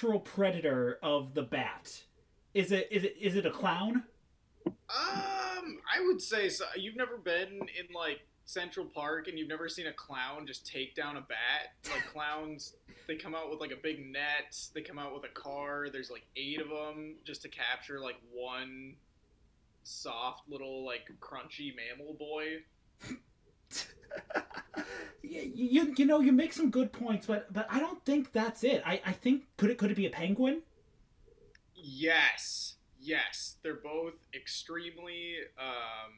natural predator of the bat? Is it is it is it a clown? Um, I would say so. You've never been in like Central Park and you've never seen a clown just take down a bat. Like clowns, they come out with like a big net. They come out with a car. There's like eight of them just to capture like one soft little like crunchy mammal boy. you, you you know you make some good points, but but I don't think that's it. I I think could it could it be a penguin? Yes, yes, they're both extremely um,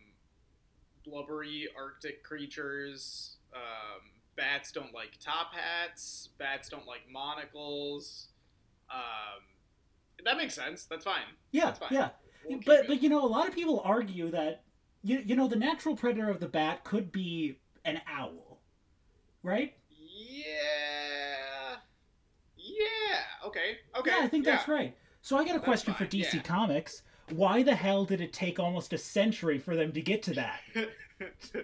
blubbery Arctic creatures. Um, bats don't like top hats. Bats don't like monocles. Um, that makes sense. That's fine. Yeah, That's fine. yeah. We'll but it. but you know a lot of people argue that you you know the natural predator of the bat could be an owl, right? yeah, yeah. Okay, okay. Yeah, I think that's right. So I got a That's question for DC yeah. Comics. Why the hell did it take almost a century for them to get to that? it's a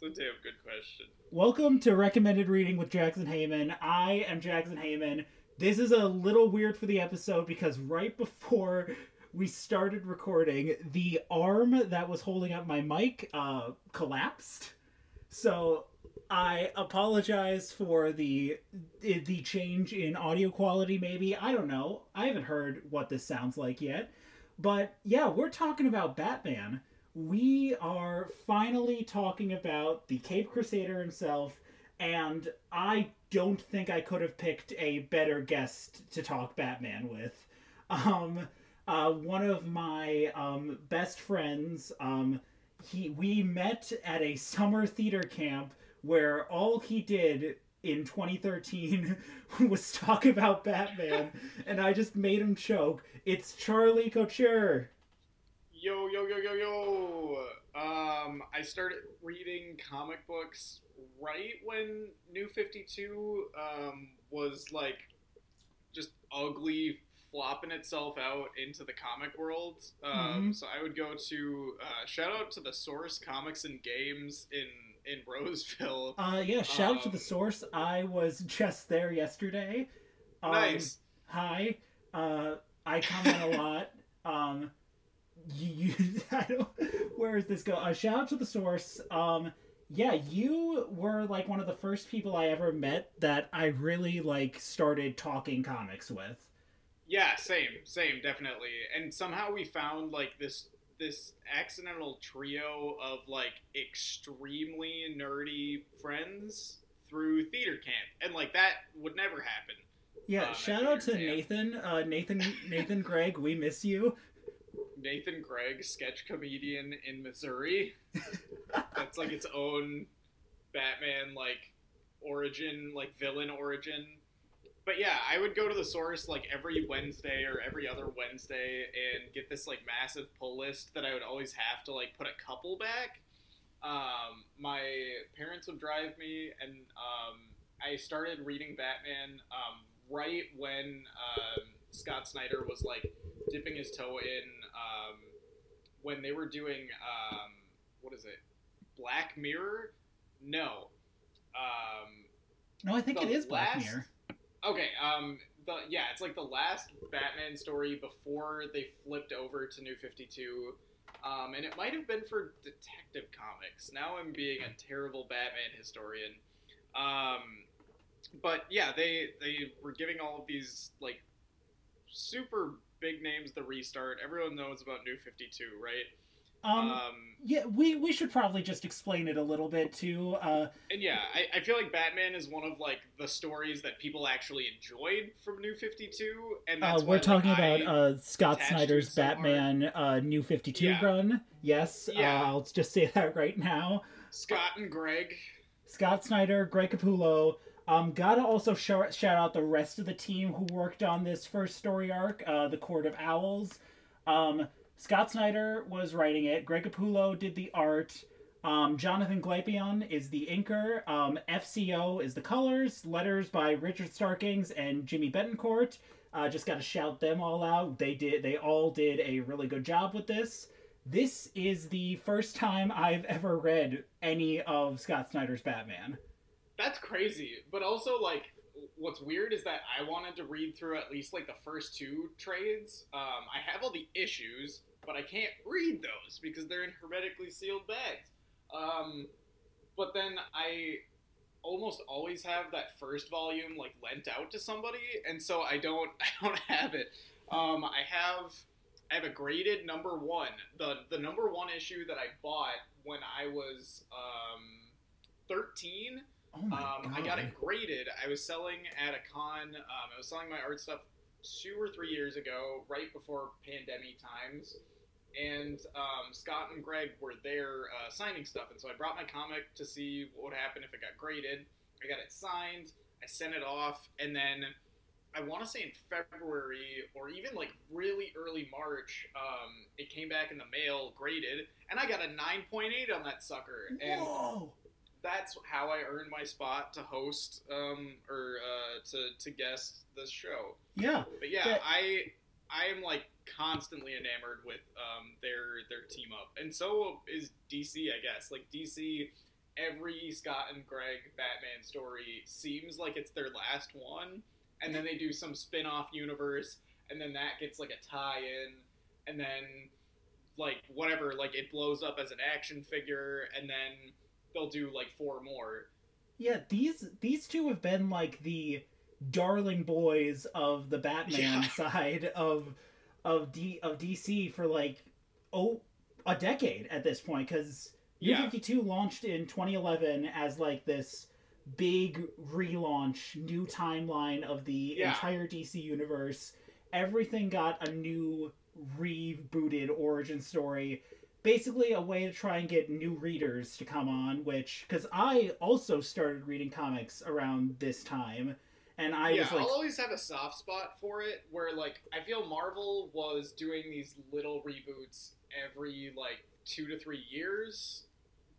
damn good question. Welcome to Recommended Reading with Jackson Heyman. I am Jackson Heyman. This is a little weird for the episode because right before we started recording, the arm that was holding up my mic uh, collapsed. So I apologize for the the change in audio quality. Maybe I don't know. I haven't heard what this sounds like yet. But yeah, we're talking about Batman. We are finally talking about the Cape Crusader himself, and I don't think I could have picked a better guest to talk Batman with. Um, uh, one of my um, best friends, um, he we met at a summer theater camp where all he did in 2013 was talk about Batman, and I just made him choke. It's Charlie Couture. Yo, yo, yo, yo, yo. Um, I started reading comic books right when New 52 um, was like just ugly flopping itself out into the comic world. Um, Mhm. So I would go to uh, shout out to the Source Comics and Games in in Roseville. Uh, yeah, shout out to Um, the source. I was just there yesterday. Um, nice. Hi. Uh, I comment a lot. Um, you, you I don't, where does this go? Uh, shout out to the source. Um, yeah, you were like one of the first people I ever met that I really like started talking comics with. Yeah, same, same, definitely. And somehow we found like this this accidental trio of like extremely nerdy friends through theater camp, and like that would never happen. Yeah, Um, shout out to camp. Nathan. Uh, Nathan, Nathan, Greg, we miss you. Nathan Gregg, sketch comedian in Missouri. That's like its own Batman like origin, like villain origin. But yeah, I would go to the source like every Wednesday or every other Wednesday and get this like massive pull list that I would always have to like put a couple back. Um, my parents would drive me, and um, I started reading Batman um, right when um, Scott Snyder was like dipping his toe in um, when they were doing um, what is it, Black Mirror? No. Um, No, I think it is Black last- Mirror. Okay. Um, the yeah, it's like the last Batman story before they flipped over to New Fifty Two. Um, and it might have been for Detective Comics. Now I'm being a terrible Batman historian. Um, but yeah, they they were giving all of these like super big names the restart. Everyone knows about New Fifty Two, right? Um, um, yeah, we we should probably just explain it a little bit too. Uh, and yeah, I, I feel like Batman is one of like the stories that people actually enjoyed from New Fifty Two, and uh, we're why, talking like, about uh, Scott attached to it Snyder's so. Batman uh, New Fifty Two Yeah. run. Yes, Yeah. uh, I'll just say that right now. Scott and Greg. Scott Snyder, Greg Capullo. Um, gotta also shout, shout out the rest of the team who worked on this first story arc, uh, the Court of Owls. Um, Scott Snyder was writing it. Greg Capullo did the art. Um, Jonathan Glapion is the inker. Um, FCO is the colors. Letters by Richard Starkings and Jimmy Betancourt. Uh, just got to shout them all out. They did. They all did a really good job with this. This is the first time I've ever read any of Scott Snyder's Batman. That's crazy. But also, like, what's weird is that I wanted to read through at least like the first two trades. Um, I have all the issues, but I can't read those because they're in hermetically sealed bags. Um, but then I almost always have that first volume like lent out to somebody, and so I don't I don't have it. Um, I have I have a graded number one. The the number one issue that I bought when I was um, thirteen. Oh my Um, god. I got it graded. I was selling at a con. Um, I was selling my art stuff two or three years ago, right before pandemic times. And um, Scott and Greg were there uh, signing stuff, and so I brought my comic to see what would happen if it got graded. I got it signed. I sent it off, and then I want to say in February or even like really early March, um, it came back in the mail graded, and I got a 9.8 on that sucker. And Whoa. That's how I earned my spot to host um, or uh, to to guest this show. Yeah. But yeah, That- I I am like constantly enamored with um, their their team up, and so is DC. I guess like DC, every Scott and Greg Batman story seems like it's their last one, and then they do some spin off universe, and then that gets like a tie in, and then like whatever, like it blows up as an action figure, and then they'll do like four more. Yeah, these these two have been like the darling boys of the Batman Yeah. side of of D of DC for like oh a decade at this point because New Yeah. Fifty Two launched in 2011 as like this big relaunch, new timeline of the Yeah. entire DC universe. Everything got a new rebooted origin story basically a way to try and get new readers to come on which because i also started reading comics around this time and i yeah, was like I'll always have a soft spot for it. Where like I feel Marvel was doing these little reboots every like two to three years,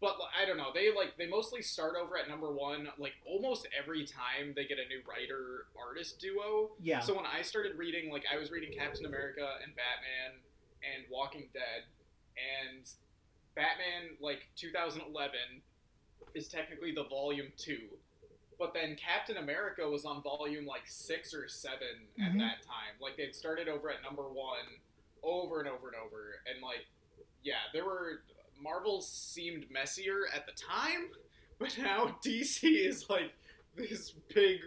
but like, I don't know. They like they mostly start over at number one like almost every time they get a new writer artist duo. yeah So when I started reading, like I was reading Captain America and Batman and Walking Dead, and Batman like 2011 is technically the volume two, but then Captain America was on volume like six or 7 at Mhm. that time. Like they'd started over at number one, over and over and over, and like yeah, there were Marvel seemed messier at the time, but now DC is like this big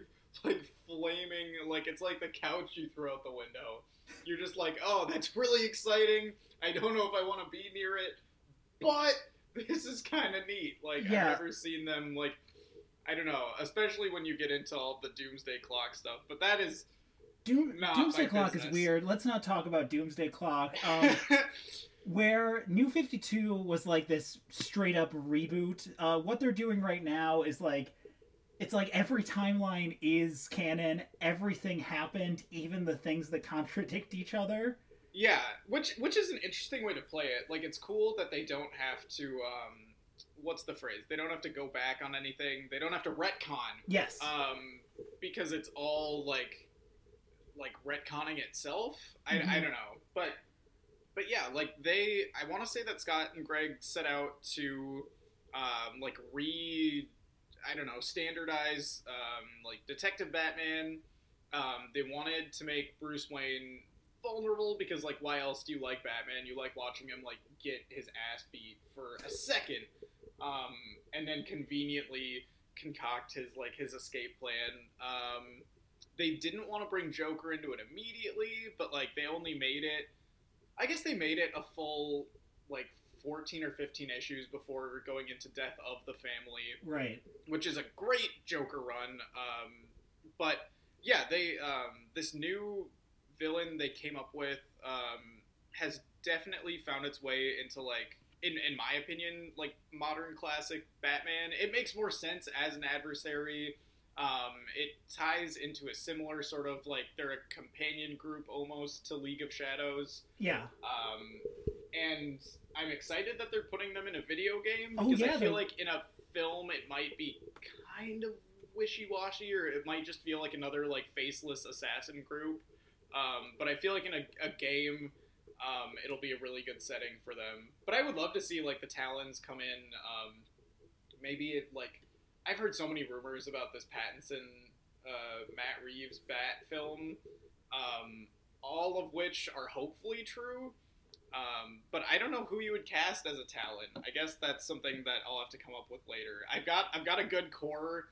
like flaming like it's like the couch you throw out the window. You're just like, oh, that's really exciting. I don't know if I want to be near it, but this is kind of neat. Like Yeah. I've never seen them like I don't know, especially when you get into all the Doomsday Clock stuff. But that is Doom, doomsday clock is weird let's not talk about doomsday clock um, where new 52 was like this straight up reboot uh, what they're doing right now is like it's like every timeline is canon everything happened even the things that contradict each other Yeah, which which is an interesting way to play it. Like it's cool that they don't have to um what's the phrase? They don't have to go back on anything. They don't have to retcon. yes Um because it's all like like retconning itself. I, Mhm. I don't know. But but yeah, like they I want to say that Scott and Greg set out to um like re I don't know, standardize um like Detective Batman. Um they wanted to make Bruce Wayne vulnerable because like why else do you like Batman? You like watching him like get his ass beat for a second, um, and then conveniently concoct his like his escape plan. Um, they didn't want to bring Joker into it immediately, but like they only made it. I guess they made it a full like 14 or 15 issues before going into Death of the Family right which is a great Joker run. Um, but yeah, they um, this new villain they came up with um, has definitely found its way into like in in my opinion like modern classic Batman. It makes more sense as an adversary. Um, it ties into a similar sort of like they're a companion group almost to League of Shadows. yeah Um, and I'm excited that they're putting them in a video game Oh, because yeah, I feel they're- like in a film it might be kind of wishy-washy or it might just feel like another like faceless assassin group. Um, but I feel like in a, a game, um, it'll be a really good setting for them. But I would love to see like the Talons come in. Um, maybe it like I've heard so many rumors about this Pattinson, uh, Matt Reeves Bat film, um, all of which are hopefully true. Um, but I don't know who you would cast as a Talon. I guess that's something that I'll have to come up with later. I've got I've got a good core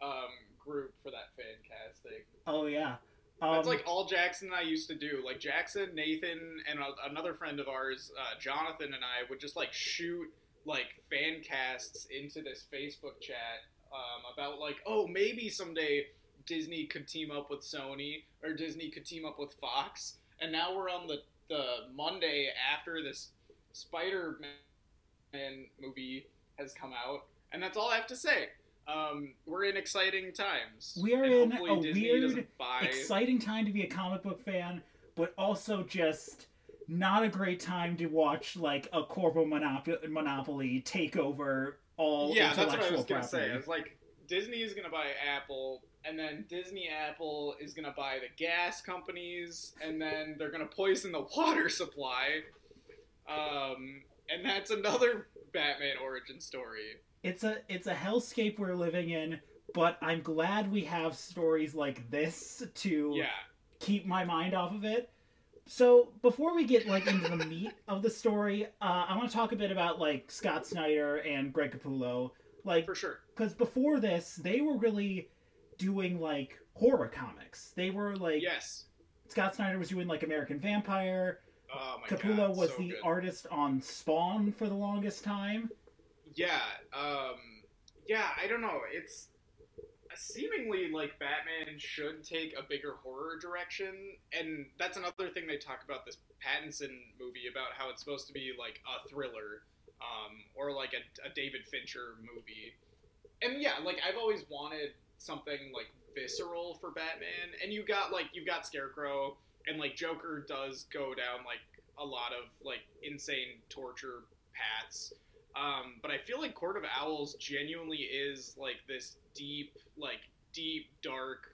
um, group for that fan casting. Oh yeah. Um, That's like all Jackson and I used to do. Like Jackson, Nathan, and a, another friend of ours, uh, Jonathan, and I would just like shoot like fan casts into this Facebook chat um, about like, oh, maybe someday Disney could team up with Sony or Disney could team up with Fox. And now we're on the the Monday after this Spider Man movie has come out, and that's all I have to say. Um, we're in exciting times. We are in a Disney weird, exciting time to be a comic book fan, but also just not a great time to watch like a corporate monop- monopoly take over all yeah, that's what I was gonna say. It's like Disney is gonna buy Apple, and then Disney Apple is gonna buy the gas companies, and then they're gonna poison the water supply. Um, and that's another Batman origin story. It's a it's a hellscape we're living in, but I'm glad we have stories like this to Yeah, keep my mind off of it. So before we get like into the meat of the story, uh, I want to talk a bit about like Scott Snyder and Greg Capullo. Like for sure. because before this they were really doing like horror comics they were like Yes. scott snyder was doing like american vampire Oh my capullo god. was so the good. artist on spawn for the longest time Yeah. Um, yeah. I don't know. It's seemingly like Batman should take a bigger horror direction, and that's another thing they talk about this Pattinson movie about how it's supposed to be like a thriller, um, or like a, a David Fincher movie. And yeah, like I've always wanted something like visceral for Batman, and you got like you've got Scarecrow, and like Joker does go down like a lot of like insane torture paths. Um, but I feel like Court of Owls genuinely is like this deep, like deep, dark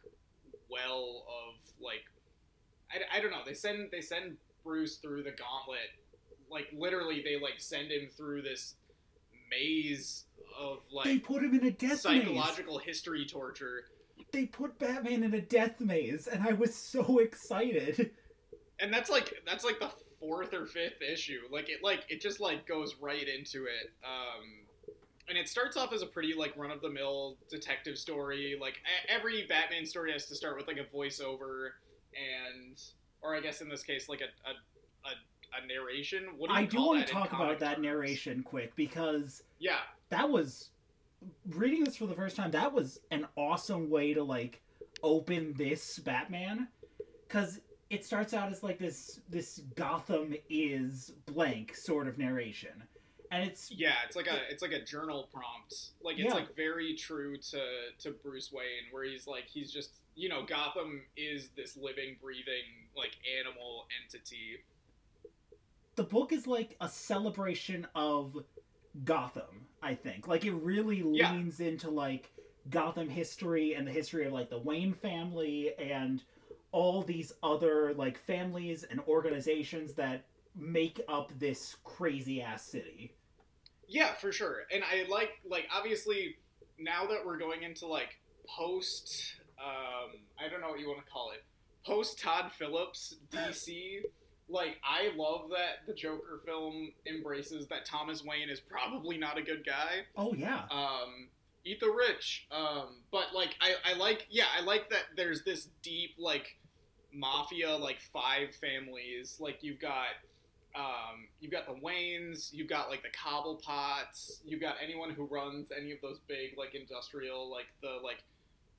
well of like I, I don't know. They send they send Bruce through the gauntlet. Like literally, they like send him through this maze of like they put him in a death maze psychological history torture. they put batman in a death maze and i was so excited and that's like that's like the fourth or fifth issue. Like it like it just like goes right into it. Um and it starts off as a pretty like run-of-the-mill detective story. Like every batman story has to start with like a voiceover and or i guess in this case like a a, a, a narration. What do you i do want to talk about that terms? narration quick because yeah. that was reading this for the first time that was an awesome way to like open this batman. Because it starts out as like this this gotham is blank sort of narration and it's yeah it's like a it's like a journal prompt like it's Yeah. like very true to to bruce wayne where he's like he's just you know gotham is this living breathing like animal entity the book is like a celebration of gotham i think like it really Yeah. leans into like gotham history and the history of like the wayne family and all these other like families and organizations that make up this crazy ass city Yeah, for sure. And I like like obviously now that we're going into like post um I don't know what you want to call it. Post Todd Phillips DC like I love that the Joker film embraces that Thomas Wayne is probably not a good guy. oh yeah Um eat the rich. Um but like I I like yeah, I like that there's this deep like mafia like five families. Like you've got um, you've got the Waynes, you've got like the Cobblepots, you've got anyone who runs any of those big like industrial like the like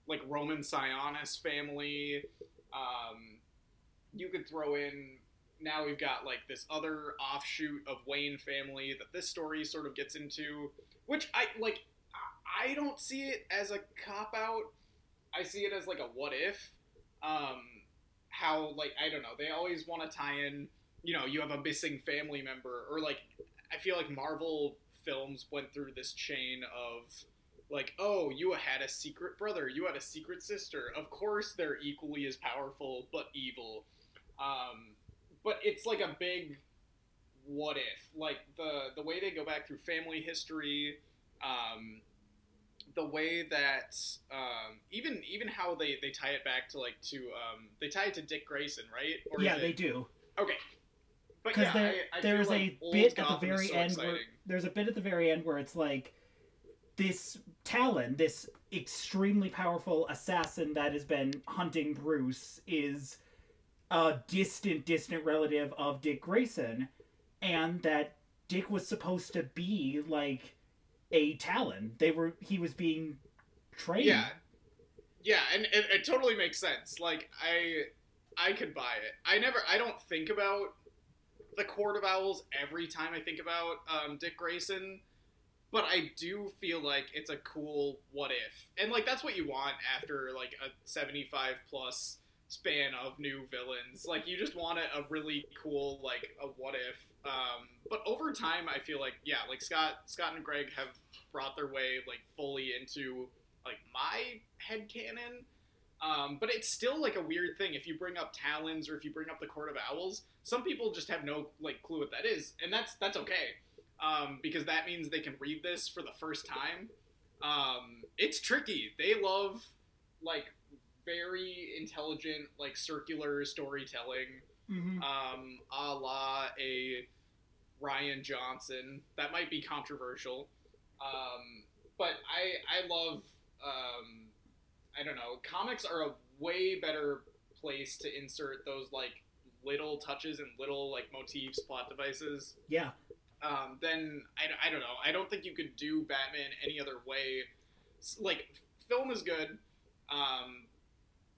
like Roman Sionis family. Um, you could throw in now we've got like this other offshoot of Wayne family that this story sort of gets into, which I like. I- don't see it as a cop out. I see it as like a what if. Um, how like I don't know. They always want to tie in you know, you have a missing family member, or like, I feel like Marvel films went through this chain of, like, oh, you had a secret brother, you had a secret sister. Of course, they're equally as powerful, but evil. Um, but it's like a big what if, like the the way they go back through family history, um, the way that um, even even how they they tie it back to like to um, they tie it to Dick Grayson, right? Or yeah, they do. Okay. Because yeah, there, I, I there's like a bit Gotham at the very so end where there's a bit at the very end where it's like this Talon, this extremely powerful assassin that has been hunting Bruce, is a distant, distant relative of Dick Grayson, and that Dick was supposed to be like a Talon. They were he was being trained. Yeah, yeah, and it, it totally makes sense. Like I, I could buy it. I never, I don't think about the Court of Owls every time I think about um, Dick Grayson, but I do feel like it's a cool what if, and like that's what you want after like a seventy-five plus span of new villains. Like you just want a, a really cool like a what if. Um, but over time, I feel like yeah, like Scott, Scott and Greg have brought their way like fully into like my head canon. Um, but it's still like a weird thing if you bring up Talons or if you bring up the Court of Owls. Some people just have no like clue what that is, and that's that's okay um, because that means they can read this for the first time. Um, it's tricky. They love like very intelligent like circular storytelling, Mhm. um, a la a Rian Johnson. That might be controversial, um, but I I love. Um, I don't know. Comics are a way better place to insert those like little touches and little like motifs, plot devices. Yeah. Um, then I, I don't know. I don't think you could do Batman any other way. Like film is good, um,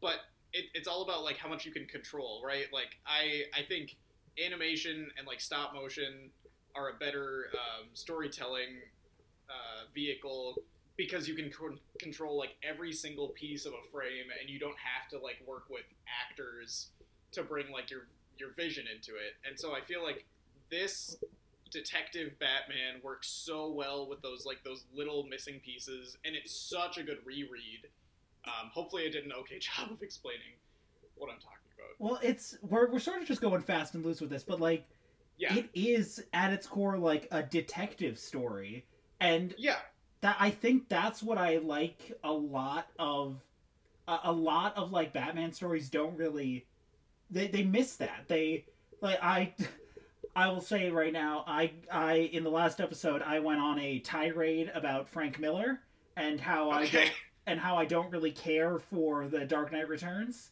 but it, it's all about like how much you can control, right? Like I I think animation and like stop motion are a better um, storytelling uh, vehicle because you can con- control like every single piece of a frame and you don't have to like work with actors to bring like your your vision into it. And so i feel like this detective batman works so well with those like those little missing pieces and it's such a good reread. Um, hopefully i did an okay job of explaining what i'm talking about Well, it's we're we're sort of just going fast and loose with this, but like yeah. it is at its core like a detective story, and yeah. that I think that's what I like a lot of a, a lot of like Batman stories don't really they they miss that. They like I I will say right now I I in the last episode I went on a tirade about Frank Miller and how I don't, and how I don't really care for the Dark Knight Returns.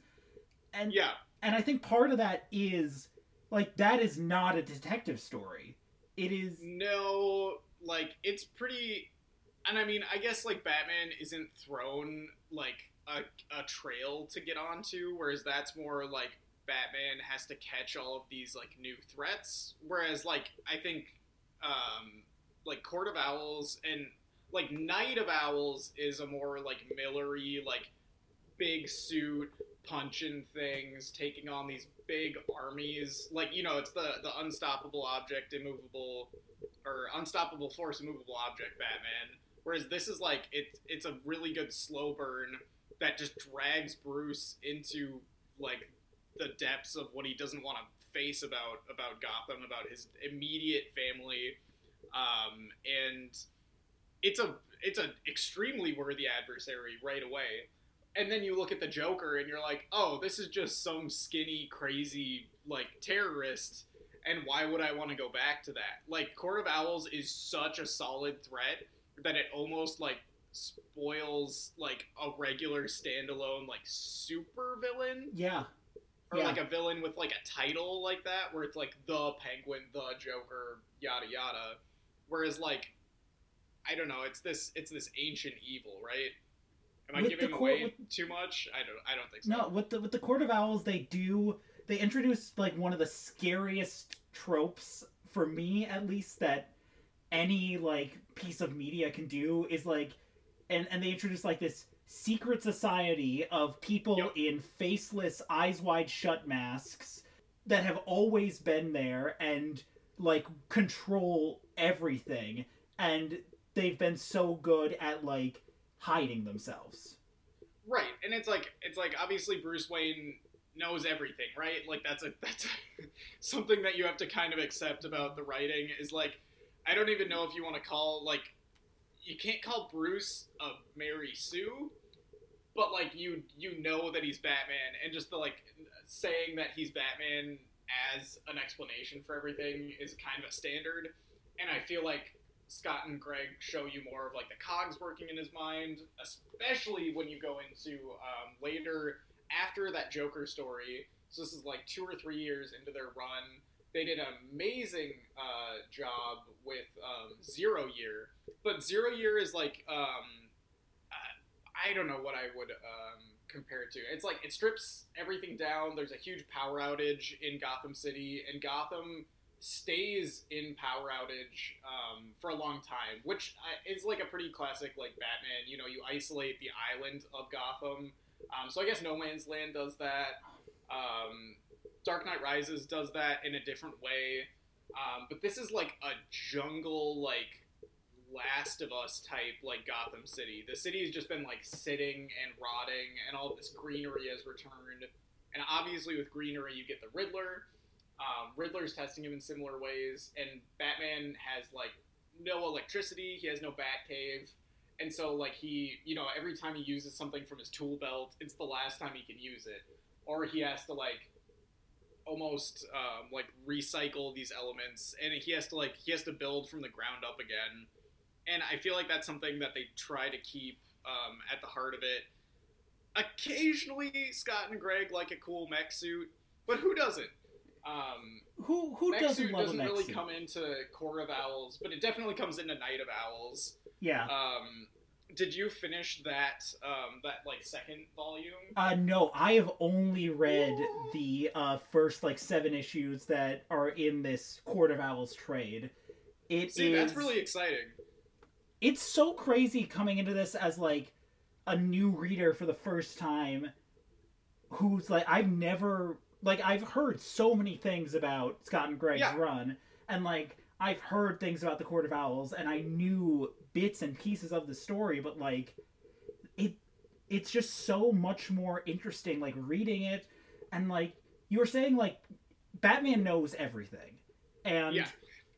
And yeah and I think part of that is like that is not a detective story. It is No, like it's pretty, and I mean, I guess like Batman isn't thrown like a, a trail to get onto, whereas that's more like Batman has to catch all of these like new threats. Whereas like I think um, like Court of Owls and like Night of Owls is a more like Millery like big suit punching things, taking on these big armies. Like you know, it's the the unstoppable object, immovable, or unstoppable force, immovable object Batman. Whereas this is like it's it's a really good slow burn that just drags Bruce into like the depths of what he doesn't want to face about about Gotham, about his immediate family, um, and it's a it's an extremely worthy adversary right away. And then you look at the Joker and you're like, oh, this is just some skinny, crazy like terrorist. And why would I want to go back to that? Like Court of Owls is such a solid threat that it almost like spoils like a regular standalone like super villain yeah. or Yeah. like a villain with like a title like that where it's like the penguin the joker yada yada whereas like i don't know it's this it's this ancient evil right am i With giving court- away too much? I don't i don't think so. No, with the with the Court of Owls, they do they introduce like one of the scariest tropes for me, at least, that any like piece of media can do is like, and and they introduce like this secret society of people Yep. in faceless, eyes wide shut masks that have always been there and like control everything, and they've been so good at like hiding themselves. right and it's like it's like obviously bruce wayne knows everything right like that's a that's something that you have to kind of accept about the writing is like i don't even know if you want to call like you can't call Bruce a Mary Sue, but like you you know that he's Batman, and just the like saying that he's Batman as an explanation for everything is kind of a standard, and I feel like Scott and Greg show you more of like the cogs working in his mind, especially when you go into um, later after that Joker story. So this is like two or three years into their run. They did an amazing uh, job with um, Zero Year, but Zero Year is like um, I don't know what I would um, compare it to. It's like it strips everything down. There's a huge power outage in Gotham City, and Gotham stays in power outage um, for a long time, which is like a pretty classic like Batman. You know, you isolate the island of Gotham. Um, so I guess No Man's Land does that. Um, Dark Knight Rises does that in a different way. Um, but this is like a jungle, like Last of Us type, like Gotham City. The city has just been like sitting and rotting, and all this greenery has returned. And obviously, with greenery, you get the Riddler. Um, Riddler's testing him in similar ways, and Batman has like no electricity. He has no Batcave, and so like he, you know, every time he uses something from his tool belt, it's the last time he can use it, or he has to like almost um, like recycle these elements, and he has to like he has to build from the ground up again. And I feel like that's something that they try to keep um, at the heart of it. Occasionally, Scott and Greg like a cool mech suit, but who doesn't? Um, who who doesn't love doesn't really come into Court of Owls, but it definitely comes into Night of Owls. Yeah. Um, did you finish that um, that like second volume? Uh, no, I have only read the uh, first like seven issues that are in this Court of Owls trade. It is See, that's really exciting. it's so crazy coming into this as like a new reader for the first time who's like I've never like I've heard so many things about Scott and Greg's Yeah. run and like I've heard things about the Court of Owls and I knew bits and pieces of the story but like it it's just so much more interesting like reading it and like you were saying like Batman knows everything and Yeah.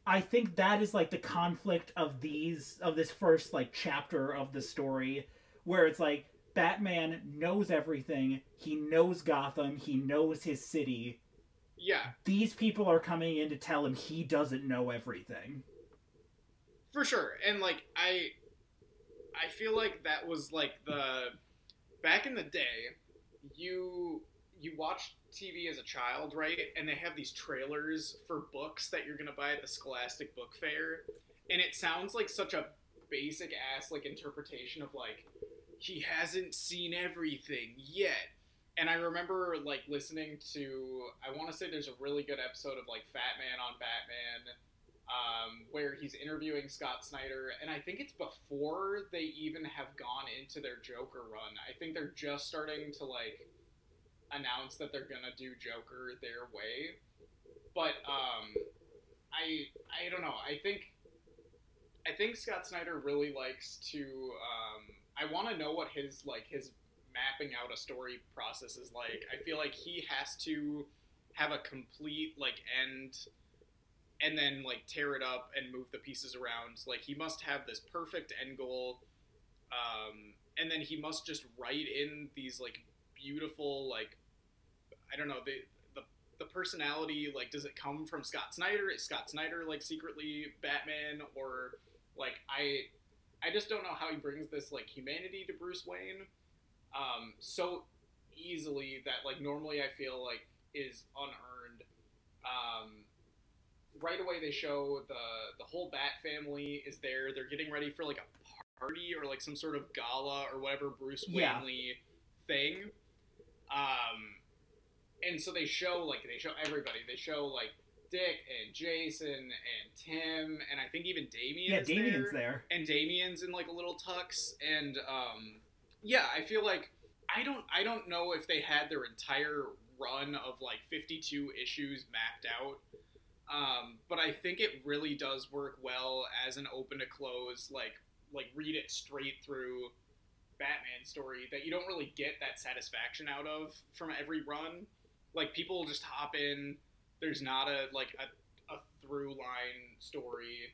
I think that is like the conflict of these of this first like chapter of the story where it's like Batman knows everything. He knows Gotham, he knows his city. Yeah, These people are coming in to tell him he doesn't know everything. for sure. And like I, I feel like that was like the back in the day. You you watched TV as a child, right? And they have these trailers for books that you're gonna buy at the Scholastic Book Fair, and it sounds like such a basic ass like interpretation of like he hasn't seen everything yet. And I remember like listening to I want to say there's a really good episode of like Fat Man on Batman um, where he's interviewing Scott Snyder, and I think it's before they even have gone into their Joker run. I think they're just starting to like announce that they're gonna do Joker their way. But um, I I don't know. I think I think Scott Snyder really likes to. Um, I want to know what his like his mapping out a story process is like. I feel like he has to have a complete like end and then like tear it up and move the pieces around. Like he must have this perfect end goal, um, and then he must just write in these like beautiful like I don't know the the the personality like does it come from Scott Snyder? Is Scott Snyder like secretly Batman or like I I just don't know how he brings this like humanity to Bruce Wayne um, so easily that like normally I feel like is unearned. Um, right away they show the the whole Bat family is there. They're getting ready for like a party or like some sort of gala or whatever Bruce Yeah. Wayne thing. Um, and so they show like they show everybody. They show like Dick and Jason and Tim and I think even Damian. Yeah, Damian's there there. and Damian's in like a little tux and um yeah, I feel like I don't I don't know if they had their entire run of like 52 issues mapped out. Um, but I think it really does work well as an open to close like like read it straight through Batman story that you don't really get that satisfaction out of from every run. Like people just hop in. There's not a like a, a through line story.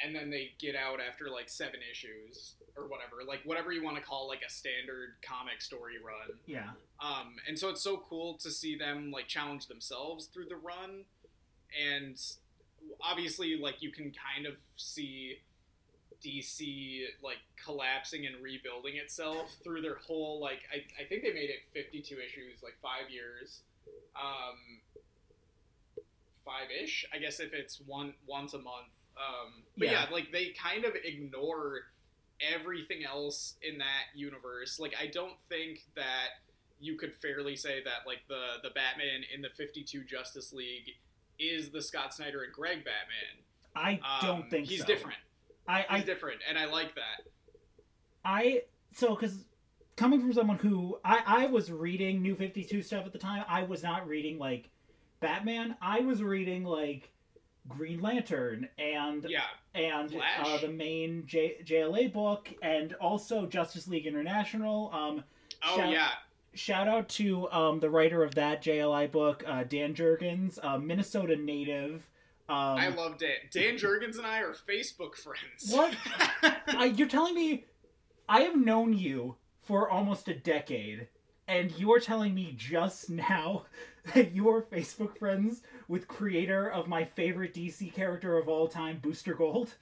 and then they get out after like seven issues or whatever, like whatever you want to call like a standard comic story run. Yeah. Um, and so it's so cool to see them like challenge themselves through the run, and obviously like you can kind of see DC like collapsing and rebuilding itself through their whole like I, I think they made it 52 issues like five years um five ish I guess if it's one once a month um but yeah. Yeah. like they kind of ignore everything else in that universe like I don't think that you could fairly say that like the the Batman in the 52 Justice League is the Scott Snyder and Greg Batman I don't Um, think he's so. different I, he's different, and I like that. I so because coming from someone who I I was reading New Fifty Two stuff at the time, I was not reading like Batman. I was reading like Green Lantern and Yeah, and uh, the main J- JLA book, and also Justice League International. Um, oh Shout- yeah, shout out to um, the writer of that JLI book, uh, Dan Jurgens, uh, Minnesota native. Um, I loved it. Dan Jurgens and I are Facebook friends. What? I, you're telling me I have known you for almost a decade, and you're telling me just now that you are Facebook friends with creator of my favorite DC character of all time, Booster Gold?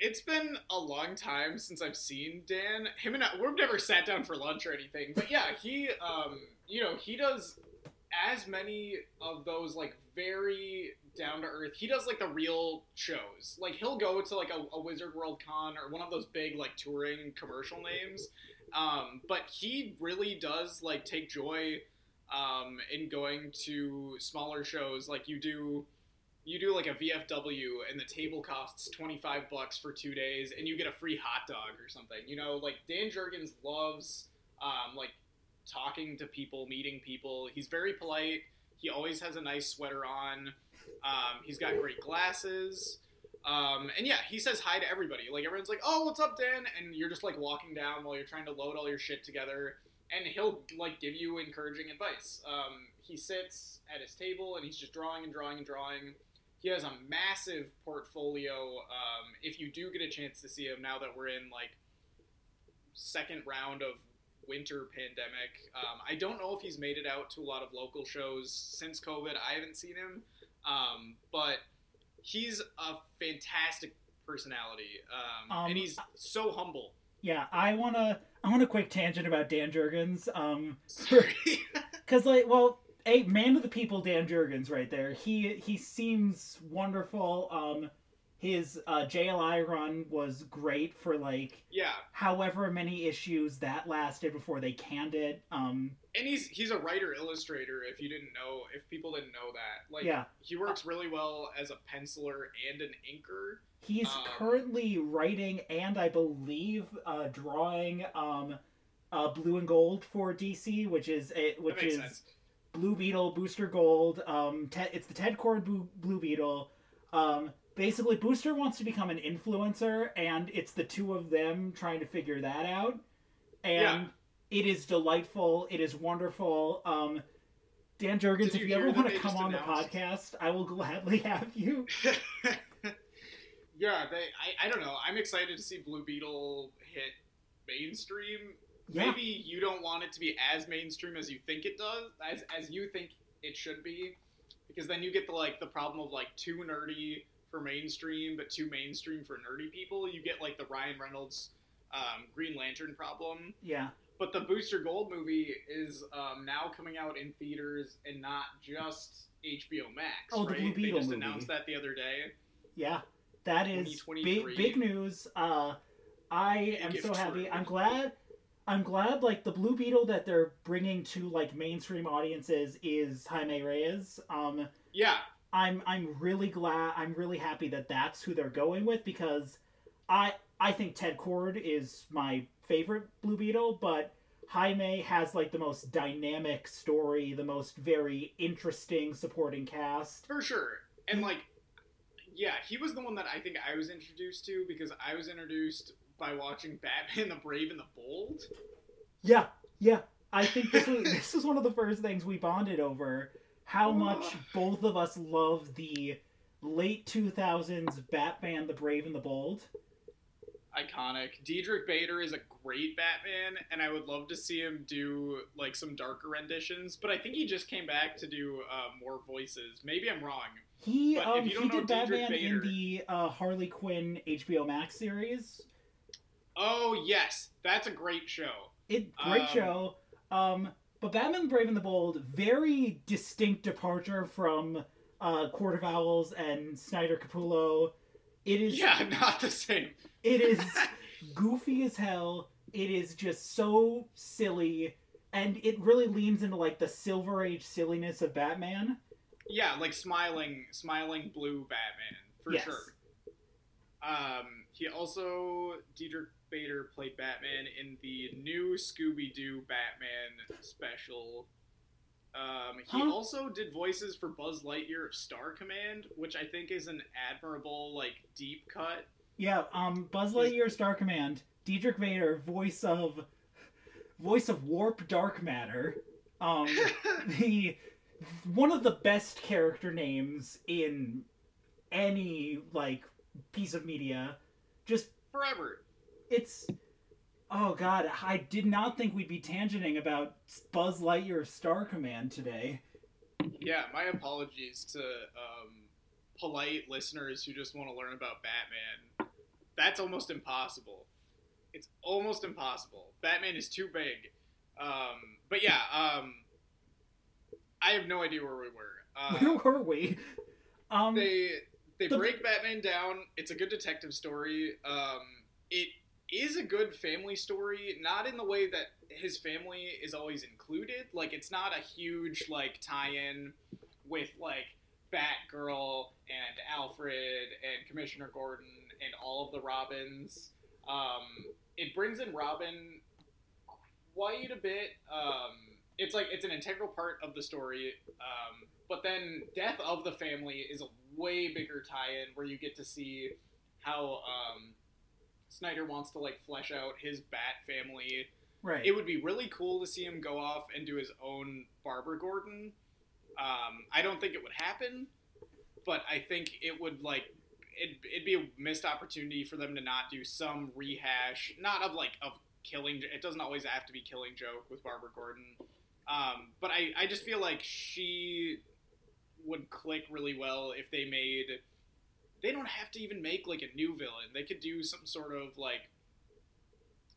it's been a long time since I've seen Dan. Him and I, we've never sat down for lunch or anything, but yeah, he, um, you know, he does as many of those like very down to earth. He does like the real shows. Like he'll go to like a, a Wizard World Con or one of those big like touring commercial names. Um, but he really does like take joy um, in going to smaller shows. Like you do, you do like a VFW and the table costs 25 bucks for two days and you get a free hot dog or something. You know, like Dan Jurgens loves um, like talking to people, meeting people. He's very polite. He always has a nice sweater on. Um, he's got great glasses. Um, and yeah, he says hi to everybody. Like everyone's like, "Oh, what's up, Dan?" And you're just like walking down while you're trying to load all your shit together, and he'll like give you encouraging advice. Um, he sits at his table and he's just drawing and drawing and drawing. He has a massive portfolio. Um, if you do get a chance to see him now that we're in like second round of winter pandemic, um, I don't know if he's made it out to a lot of local shows since COVID. I haven't seen him, um, but he's a fantastic personality, um, Um, and he's so humble. Yeah, I wanna I want a quick tangent about Dan Jurgens. Um, Sorry. Cause like, well, a man of the people, Dan Jurgens, right there. He he seems wonderful. Um, his uh, JLI run was great for like yeah, however many issues that lasted before they canned it. Um, and he's he's a writer illustrator. If you didn't know, if people didn't know that, like yeah, he works really well as a penciler and an inker. he's Um, currently writing and I believe uh, drawing um, uh, Blue and Gold for DC, which is a, which is sense. Blue Beetle, Booster Gold. Um, Ted, it's the Ted Kord Blue, Blue Beetle. Um, basically, Booster wants to become an influencer, and it's the two of them trying to figure that out. And it is delightful. It is wonderful. Um, Dan Jurgens, if you you ever want to come on announced- the podcast, I will gladly have you. yeah, they. I, I don't know. I'm excited to see Blue Beetle hit mainstream. Yeah, Maybe you don't want it to be as mainstream as you think it does, as as you think it should be, because then you get the like the problem of like too nerdy for mainstream, but too mainstream for nerdy people. You get like the Ryan Reynolds um, Green Lantern problem. yeah. But the Booster Gold movie is um, now coming out in theaters and not just HBO Max. Oh, the? Blue Beetle They just movie. announced that the other day. Yeah, that is big big news. Uh, I am so happy. true. I'm glad. I'm glad. Like the Blue Beetle that they're bringing to like mainstream audiences is Jaime Reyes. Um, Yeah, I'm I'm really glad. I'm really happy that that's who they're going with because I I think Ted Kord is my favorite Blue Beetle, but Jaime has like the most dynamic story, the most very interesting supporting cast. for sure. And like, yeah, he was the one that I think I was introduced to because I was introduced by watching Batman the Brave and the Bold. Yeah, yeah. I think this was this was one of the first things we bonded over. How much both of us love the late 2000s Batman the Brave and the Bold. iconic. Diedrich Bader is a great Batman, and I would love to see him do like some darker renditions. But I think he just came back to do uh, more voices. Maybe I'm wrong. He um if you he did Batman in the uh, Harley Quinn HBO Max series. Oh yes, that's a great show. It great Um, show. Um, but Batman the Brave and the Bold, very distinct departure from uh, Court of Owls and Snyder Capullo. It is Yeah, not the same. it is goofy as hell. It is just so silly, and it really leans into like the Silver Age silliness of Batman. Yeah, like smiling, smiling blue Batman for Yes. sure. Um, he also Diedrich Bader played Batman in the new Scooby Doo Batman special. Um, he Huh? also did voices for Buzz Lightyear of Star Command, which I think is an admirable like deep cut. Yeah, um, Buzz Lightyear Star Command, Diedrich Bader, voice of voice of Warp Darkmatter. Um, the one of the best character names in any like piece of media. Just Forever. It's oh god, I did not think we'd be tangenting about Buzz Lightyear Star Command today. Yeah, my apologies to um, polite listeners who just want to learn about Batman. That's almost impossible. It's almost impossible. Batman is too big. Um, but yeah, um, I have no idea where we were. Uh, Where were we? Um, they they the- break Batman down. It's a good detective story. Um, it is a good family story, not in the way that his family is always included. Like it's not a huge like tie-in with like Batgirl and Alfred and Commissioner Gordon and all of the Robins. Um, it brings in Robin quite a bit. Um, it's like it's an integral part of the story. Um, but then Death of the Family is a way bigger tie-in where you get to see how um, Snyder wants to like flesh out his Bat family. right. It would be really cool to see him go off and do his own Barbara Gordon. Um, I don't think it would happen, but I think it would like it, it'd be a missed opportunity for them to not do some rehash, not of like of killing. It doesn't always have to be Killing Joke with Barbara Gordon, um, but I I just feel like she would click really well if they made. They don't have to even make like a new villain. They could do some sort of like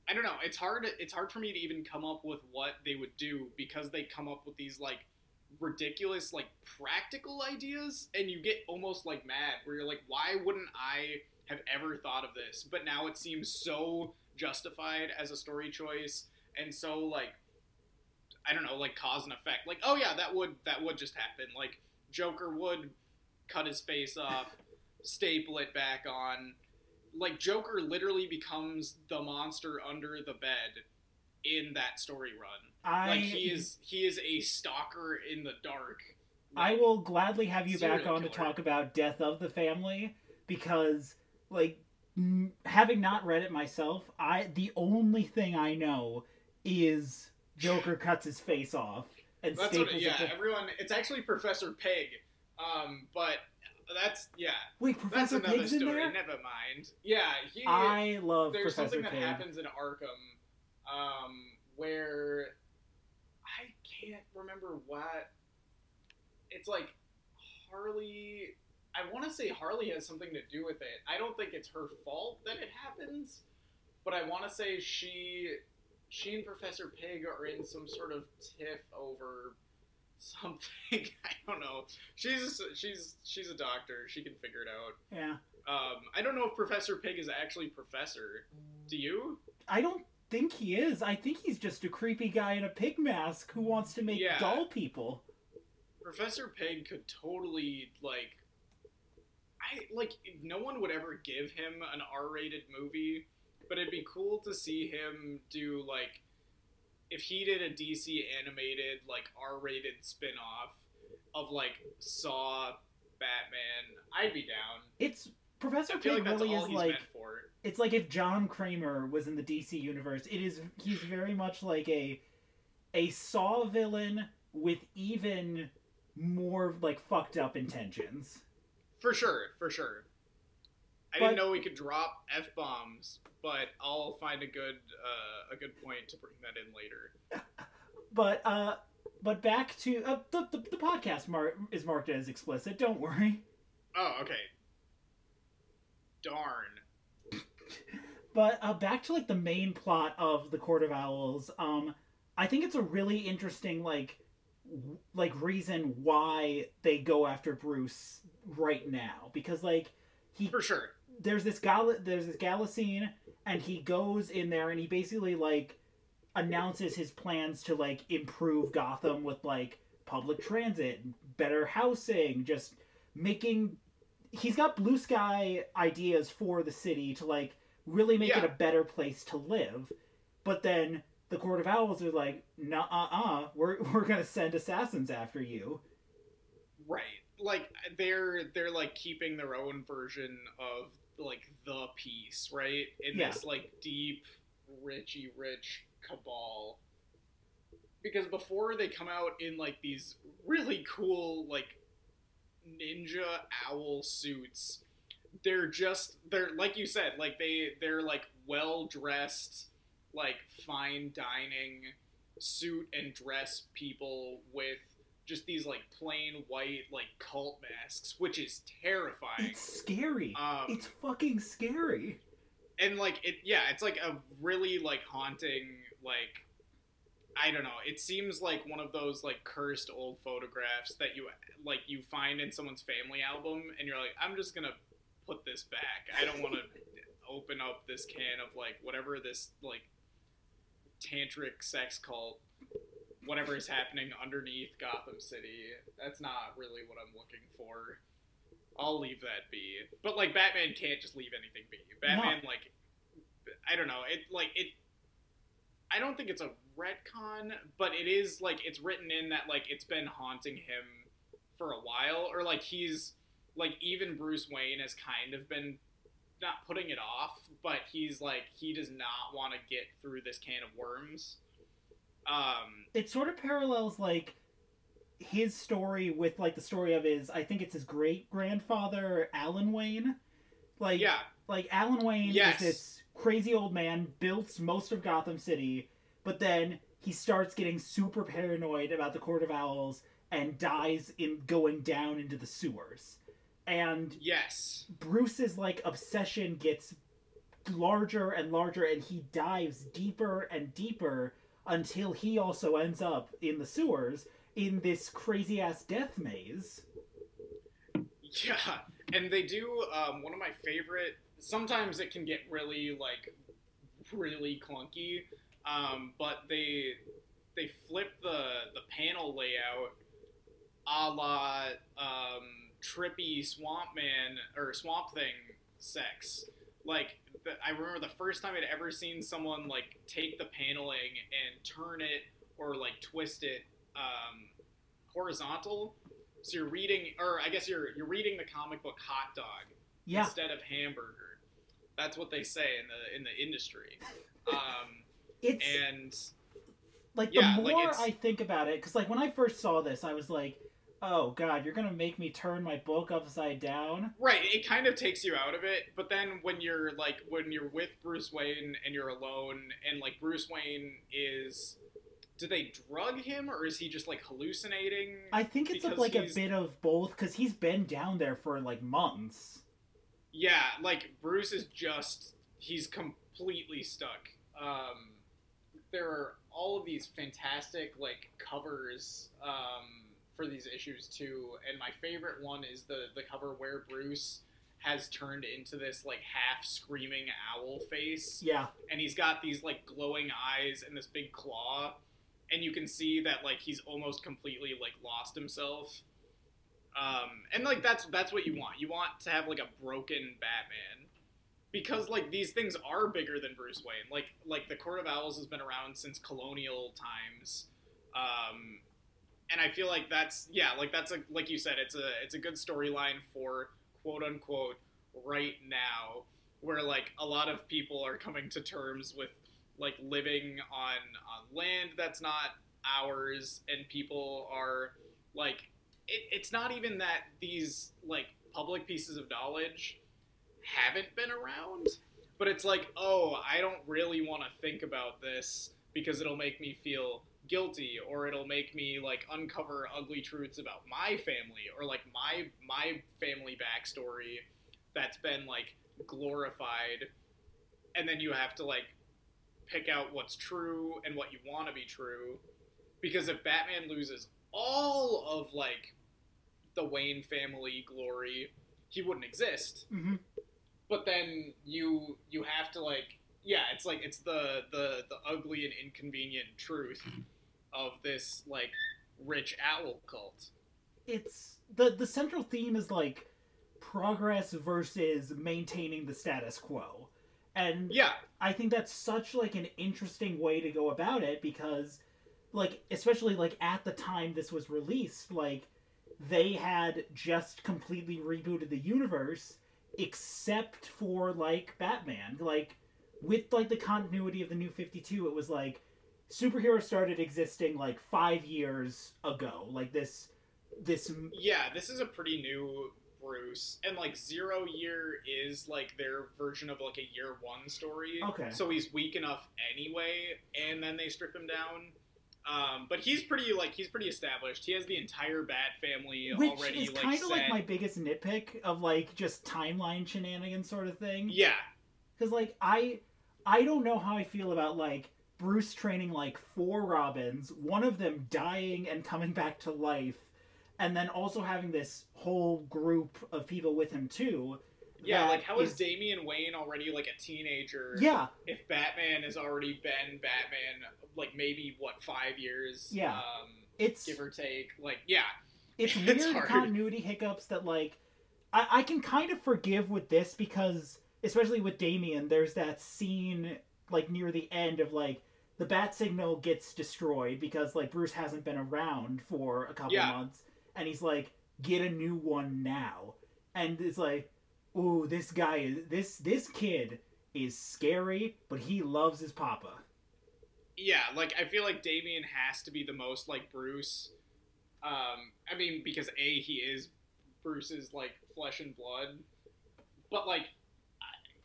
I don't know. It's hard. It's hard for me to even come up with what they would do because they come up with these like ridiculous, like practical ideas, and you get almost like mad where you're like, why wouldn't I have ever thought of this? But now it seems so justified as a story choice, and so like I don't know, like cause and effect. Like, oh yeah, that would that would just happen. Like Joker would cut his face off, staple it back on like Joker literally becomes the monster under the bed in that story run. I Like he is he is a stalker in the dark. I will gladly have you back on to talk about Death of the Family because, like, m- having not read it myself, I the only thing I know is Joker cuts his face off and That's staples what. It, yeah, it. everyone. It's actually Professor Pig. Um, but that's yeah. Wait, That's Professor another Pig's in story. there. Never mind. Yeah, he. I love there's Professor something that Pig. happens in Arkham, um, where I can't remember what. It's like Harley. I want to say Harley has something to do with it. I don't think it's her fault that it happens, but I want to say she, she and Professor Pig are in some sort of tiff over something. I don't know. She's she's she's a doctor. She can figure it out. Yeah, Um, I don't know if Professor Pig is actually Professor. Do you? I don't think he is. I think he's just a creepy guy in a pig mask who wants to make Yeah. doll people. Professor Pig could totally like. I like no one would ever give him an R-rated movie, but it'd be cool to see him do like if he did a DC animated like R-rated spin-off of like Saw, Batman. I'd be down. It's Professor Pig like really is like for. it's like if John Kramer was in the DC universe. It is he's very much like a a Saw villain with even more like fucked up intentions. For sure, for sure. I But- didn't know we could drop f bombs, but I'll find a good uh, a good point to bring that in later. But uh, but back to uh, the, the the podcast mar- is marked as explicit. Don't worry. Oh, okay. Darn. But uh, back to like the main plot of the Court of Owls. Um, I think it's a really interesting like w- like reason why they go after Bruce right now because like he For sure. There's this gala there's this gala scene and he goes in there and he basically like announces his plans to like improve Gotham with like public transit, better housing, just making he's got blue sky ideas for the city to like really make it a better place to live. But then the Court of Owls are like, nah uh uh, we're we're gonna send assassins after you. Right. Like they're they're like keeping their own version of like the piece, right? In Yeah. this like deep, richy rich cabal. Because before they come out in like these really cool like ninja owl suits, they're just they're like you said, like they they're like well dressed, like fine dining suit and dress people with just these like plain white like cult masks, which is terrifying. It's scary. Um, it's fucking scary. and like it, yeah, it's like a really like haunting like. I don't know. It seems like one of those like cursed old photographs that you like you find in someone's family album, and you're like, I'm just gonna put this back. I don't want to open up this can of like whatever this like tantric sex cult, whatever is happening underneath Gotham City. That's not really what I'm looking for. I'll leave that be. But like Batman can't just leave anything be. Batman like I don't know. It like it I don't think it's a retcon, but it is like it's written in that like it's been haunting him for a while or like he's like even Bruce Wayne has kind of been not putting it off, but he's like he does not want to get through this can of worms. Um it sort of parallels like his story with like the story of his I think it's his great grandfather Alan Wayne. Like yeah, like Alan Wayne Yes. is this crazy old man, built most of Gotham City, but then he starts getting super paranoid about the Court of Owls and dies in going down into the sewers. And yes. Bruce's like obsession gets larger and larger and he dives deeper and deeper until he also ends up in the sewers in this crazy ass death maze. Yeah, and they do um, one of my favorite. Sometimes it can get really like really clunky, um, but they they flip the the panel layout a la um, trippy Swamp Man or Swamp Thing sex. Like the, I remember the first time I'd ever seen someone like take the paneling and turn it or like twist it um, horizontal. So you're reading, or I guess you're you're reading the comic book Hot Dog Yeah, instead of Hamburger. That's what they say in the in the industry. Um, it's and like yeah, the like, more it's- I think about it, because like when I first saw this, I was like, "Oh God, you're gonna make me turn my book upside down." right, it kind of takes you out of it. But then when you're like when you're with Bruce Wayne and you're alone, and like Bruce Wayne is, do they drug him or is he just like hallucinating? I think it's like a bit of both, because he's been down there for like months. Yeah, like Bruce is just he's completely stuck. Um, there are all of these fantastic like covers um, for these issues too, and my favorite one is the the cover where Bruce has turned into this like half screaming owl face, Yeah, and he's got these like glowing eyes and this big claw, and you can see that like he's almost completely like lost himself. Um, and like that's that's what you want. You want to have like a broken Batman, because like these things are bigger than Bruce Wayne. Like like the Court of Owls has been around since colonial times, um, and I feel like that's yeah like that's a like you said it's a it's a good storyline for quote unquote right now where like a lot of people are coming to terms with like living on on land that's not ours and people are like it, it's not even that these like public pieces of knowledge haven't been around. But it's like, oh, I don't really want to think about this because it'll make me feel guilty or it'll make me like uncover ugly truths about my family or like my my family backstory that's been like glorified. And then you have to like pick out what's true and what you want to be true. Because if batman loses all of like the wayne family glory he wouldn't exist. Hmm but then you you have to like yeah it's like it's the the the ugly and inconvenient truth of this like rich owl cult. It's the the central theme is like progress versus maintaining the status quo, and yeah. I think that's such like an interesting way to go about it because like especially like at the time this was released like they had just completely rebooted the universe except for like Batman. Like with like the continuity of the new 52 it was like superheroes started existing like 5 years ago. Like this this yeah this is a pretty new bruce and like zero year is like their version of like a year one story. Okay. so he's weak enough anyway and then they strip him down. Um, but he's pretty like he's pretty established. He has the entire bat family which already is like kind of like my biggest nitpick of like just timeline shenanigans sort of thing. Yeah. Because like i i don't know how i feel about like bruce training like four robins one of them dying and coming back to life and then also having this whole group of people with him too yeah like how is is- damian wayne already like a teenager yeah if Batman has already been Batman, like maybe what five years, Yeah. um, it's give or take. Like, yeah, it's It's weird hard. continuity hiccups that like I, I can kind of forgive with this because especially with Damian, there's that scene like near the end of like the bat signal gets destroyed because like Bruce hasn't been around for a couple Yeah. months and he's like, get a new one now. And it's like, ooh, this guy is this this kid is scary, but he loves his papa. yeah. Like, I feel like Damian has to be the most like Bruce. Um, I mean, because a he is Bruce's like flesh and blood, but like,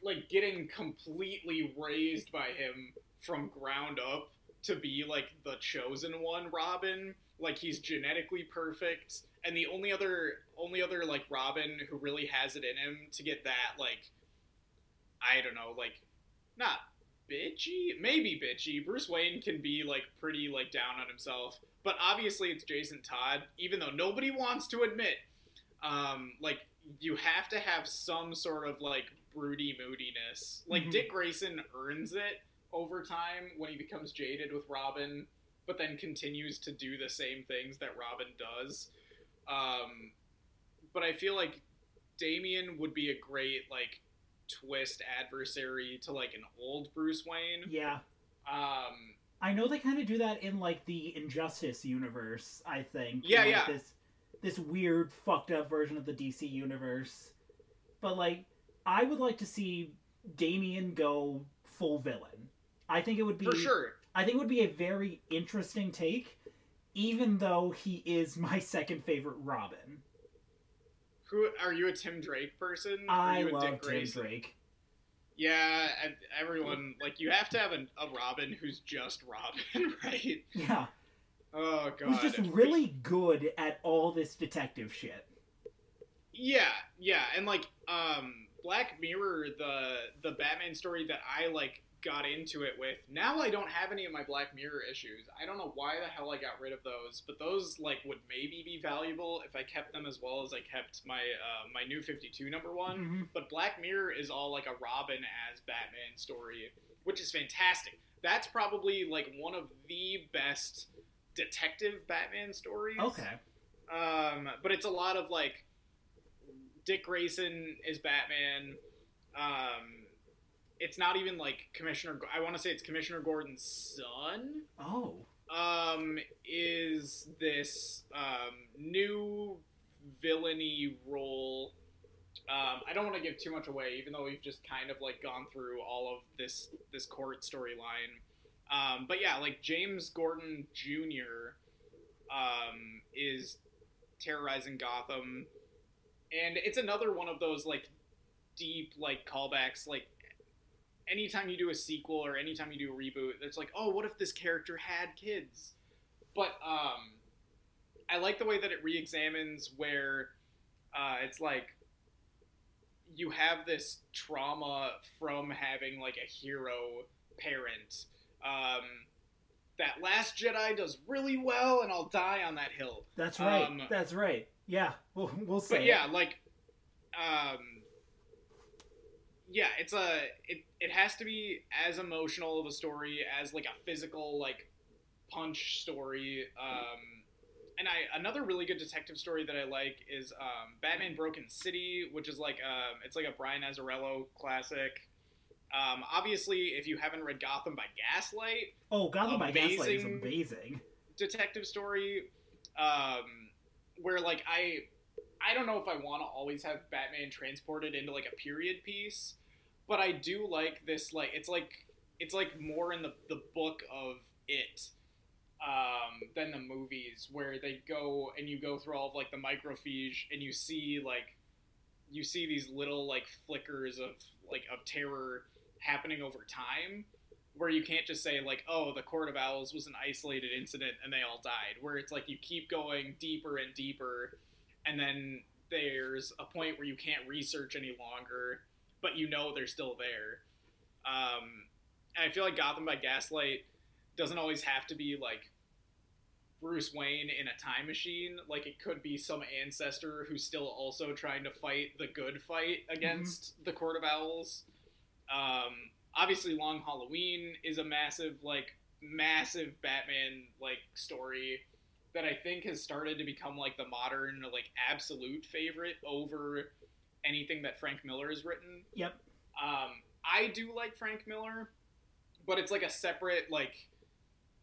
like getting completely raised by him from ground up to be like the chosen one, Robin. Like he's genetically perfect, and the only other only other like Robin who really has it in him to get that like, I don't know, like, not bitchy, maybe bitchy. Bruce Wayne can be like pretty like down on himself, but obviously it's Jason Todd. Even though nobody wants to admit, um, like you have to have some sort of like broody moodiness. Like Mhm. Dick Grayson earns it over time when he becomes jaded with Robin, but then continues to do the same things that Robin does. Um, but I feel like Damian would be a great like twist adversary to like an old Bruce Wayne. Yeah. Um, I know they kind of do that in like the Injustice universe. I think. Yeah, You know, yeah. This this weird fucked up version of the DC universe, but like I would like to see Damian go full villain. I think it would be for sure. I think it would be a very interesting take, even though he is my second favorite Robin. Who are you a Tim Drake person? I are you a love Dick Tim Grayson? Drake. Yeah, and everyone like you have to have a, a Robin who's just Robin, right? Yeah, Oh god. who's just really good at all this detective shit. Yeah, yeah, and like um Black Mirror, the the Batman story that I like got into it with. Now I don't have any of my Black Mirror issues. I don't know why the hell I got rid of those, but those like would maybe be valuable if I kept them as well as I kept my uh, my new 52 number one. Mhm. But Black Mirror is all like a Robin as Batman story, which is fantastic. That's probably like one of the best detective Batman stories. Okay. Um, but it's a lot of like Dick Grayson is Batman. Um, it's not even like Commissioner. I want to say it's Commissioner Gordon's son. Oh. Um, is this um, new villainy role? Um, I don't want to give too much away, even though we've just kind of like gone through all of this this court storyline. Um, but yeah, like James Gordon Jr. Um, is terrorizing Gotham. And it's another one of those like deep like callbacks like anytime you do a sequel or anytime you do a reboot it's like oh what if this character had kids but um i like the way that it re-examines where uh it's like you have this trauma from having like a hero parent um that last jedi does really well and i'll die on that hill That's right. Um, That's right. Yeah, we'll we'll say. but yeah, like, um, yeah, it's a it. It has to be as emotional of a story as like a physical like punch story. Um, and I another really good detective story that I like is um, Batman Broken City, which is like um, it's like a Brian Azzarello classic. Um, obviously, if you haven't read Gotham by Gaslight, Oh, Gotham by Gaslight is amazing- amazing. detective story um, where like I I don't know if I want to always have Batman transported into like a period piece, but I do like this like it's like it's like more in the the book of it um, than the movies where they go and you go through all of like the microfiche and you see like you see these little like flickers of like of terror happening over time where you can't just say like oh the court of owls was an isolated incident and they all died where it's like you keep going deeper and deeper and then there's a point where you can't research any longer but you know they're still there. Um, and i feel like gotham by gaslight doesn't always have to be like bruce wayne in a time machine. Like it could be some ancestor who's still also trying to fight the good fight against the court of owls. Um, obviously long halloween is a massive like massive batman like story that i think has started to become like the modern like absolute favorite over anything that frank miller has written Yep. um, i do like frank miller but it's like a separate like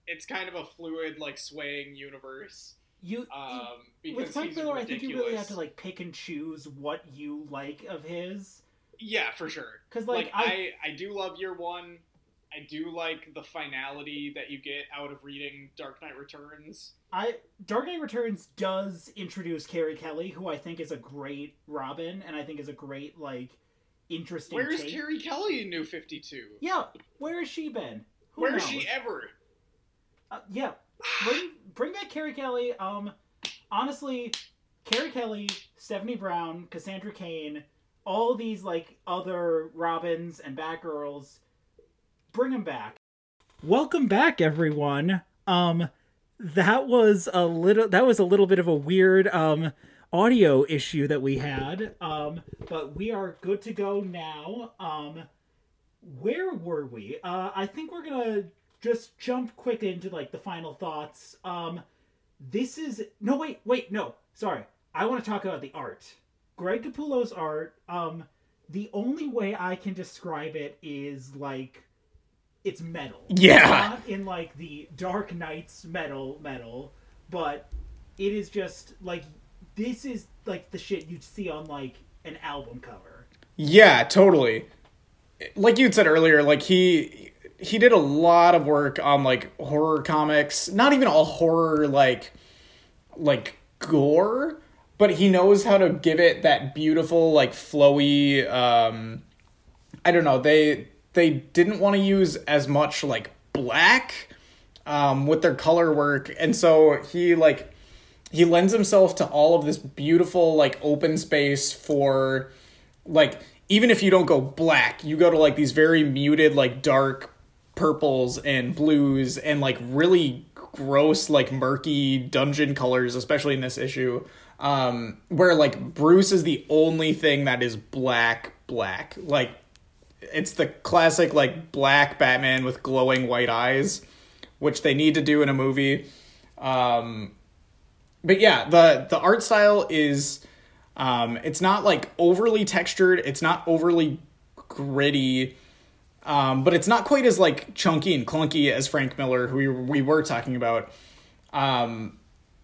it's kind of a fluid like swaying universe You um, because with Frank Miller, I think you really have to like pick and choose what you like of his. Yeah for sure Because like, like, I, I, I do love year one. I do like the finality that you get out of reading Dark Knight Returns. I Dark Knight Returns does introduce Carrie Kelly, who I think is a great Robin, and I think is a great like interesting. Where's take. Carrie Kelly in New Fifty Two? Yeah, where has she been? Who Where's knows? she ever? Uh, yeah, bring bring back Carrie Kelly. Um, honestly, Carrie Kelly, Stephanie Brown, Cassandra Cain, all these like other Robins and Batgirls, bring them back. Welcome back, everyone. Um, that was a little that was a little bit of a weird um audio issue that we had. Um, but we are good to go now. Um, where were we? Uh, I think we're gonna just jump quick into like the final thoughts. Um, this is no wait wait no sorry. I want to talk about the art. Greg Capullo's art. Um, the only way I can describe it is like it's metal. Yeah. It's not in like the Dark Nights metal metal, but it is just like this is like the shit you'd see on like an album cover. Yeah, totally. Like you'd said earlier, like he he did a lot of work on like horror comics. Not even all horror like like gore, but he knows how to give it that beautiful like flowy um I don't know. They they didn't want to use as much like black um with their color work and so he like he lends himself to all of this beautiful like open space for like even if you don't go black you go to like these very muted like dark purples and blues and like really gross like murky dungeon colors especially in this issue um where like bruce is the only thing that is black black like it's the classic like black batman with glowing white eyes which they need to do in a movie um but yeah, the the art style is um it's not like overly textured, it's not overly gritty. Um, but it's not quite as like chunky and clunky as Frank Miller, who we, we were talking about. Um,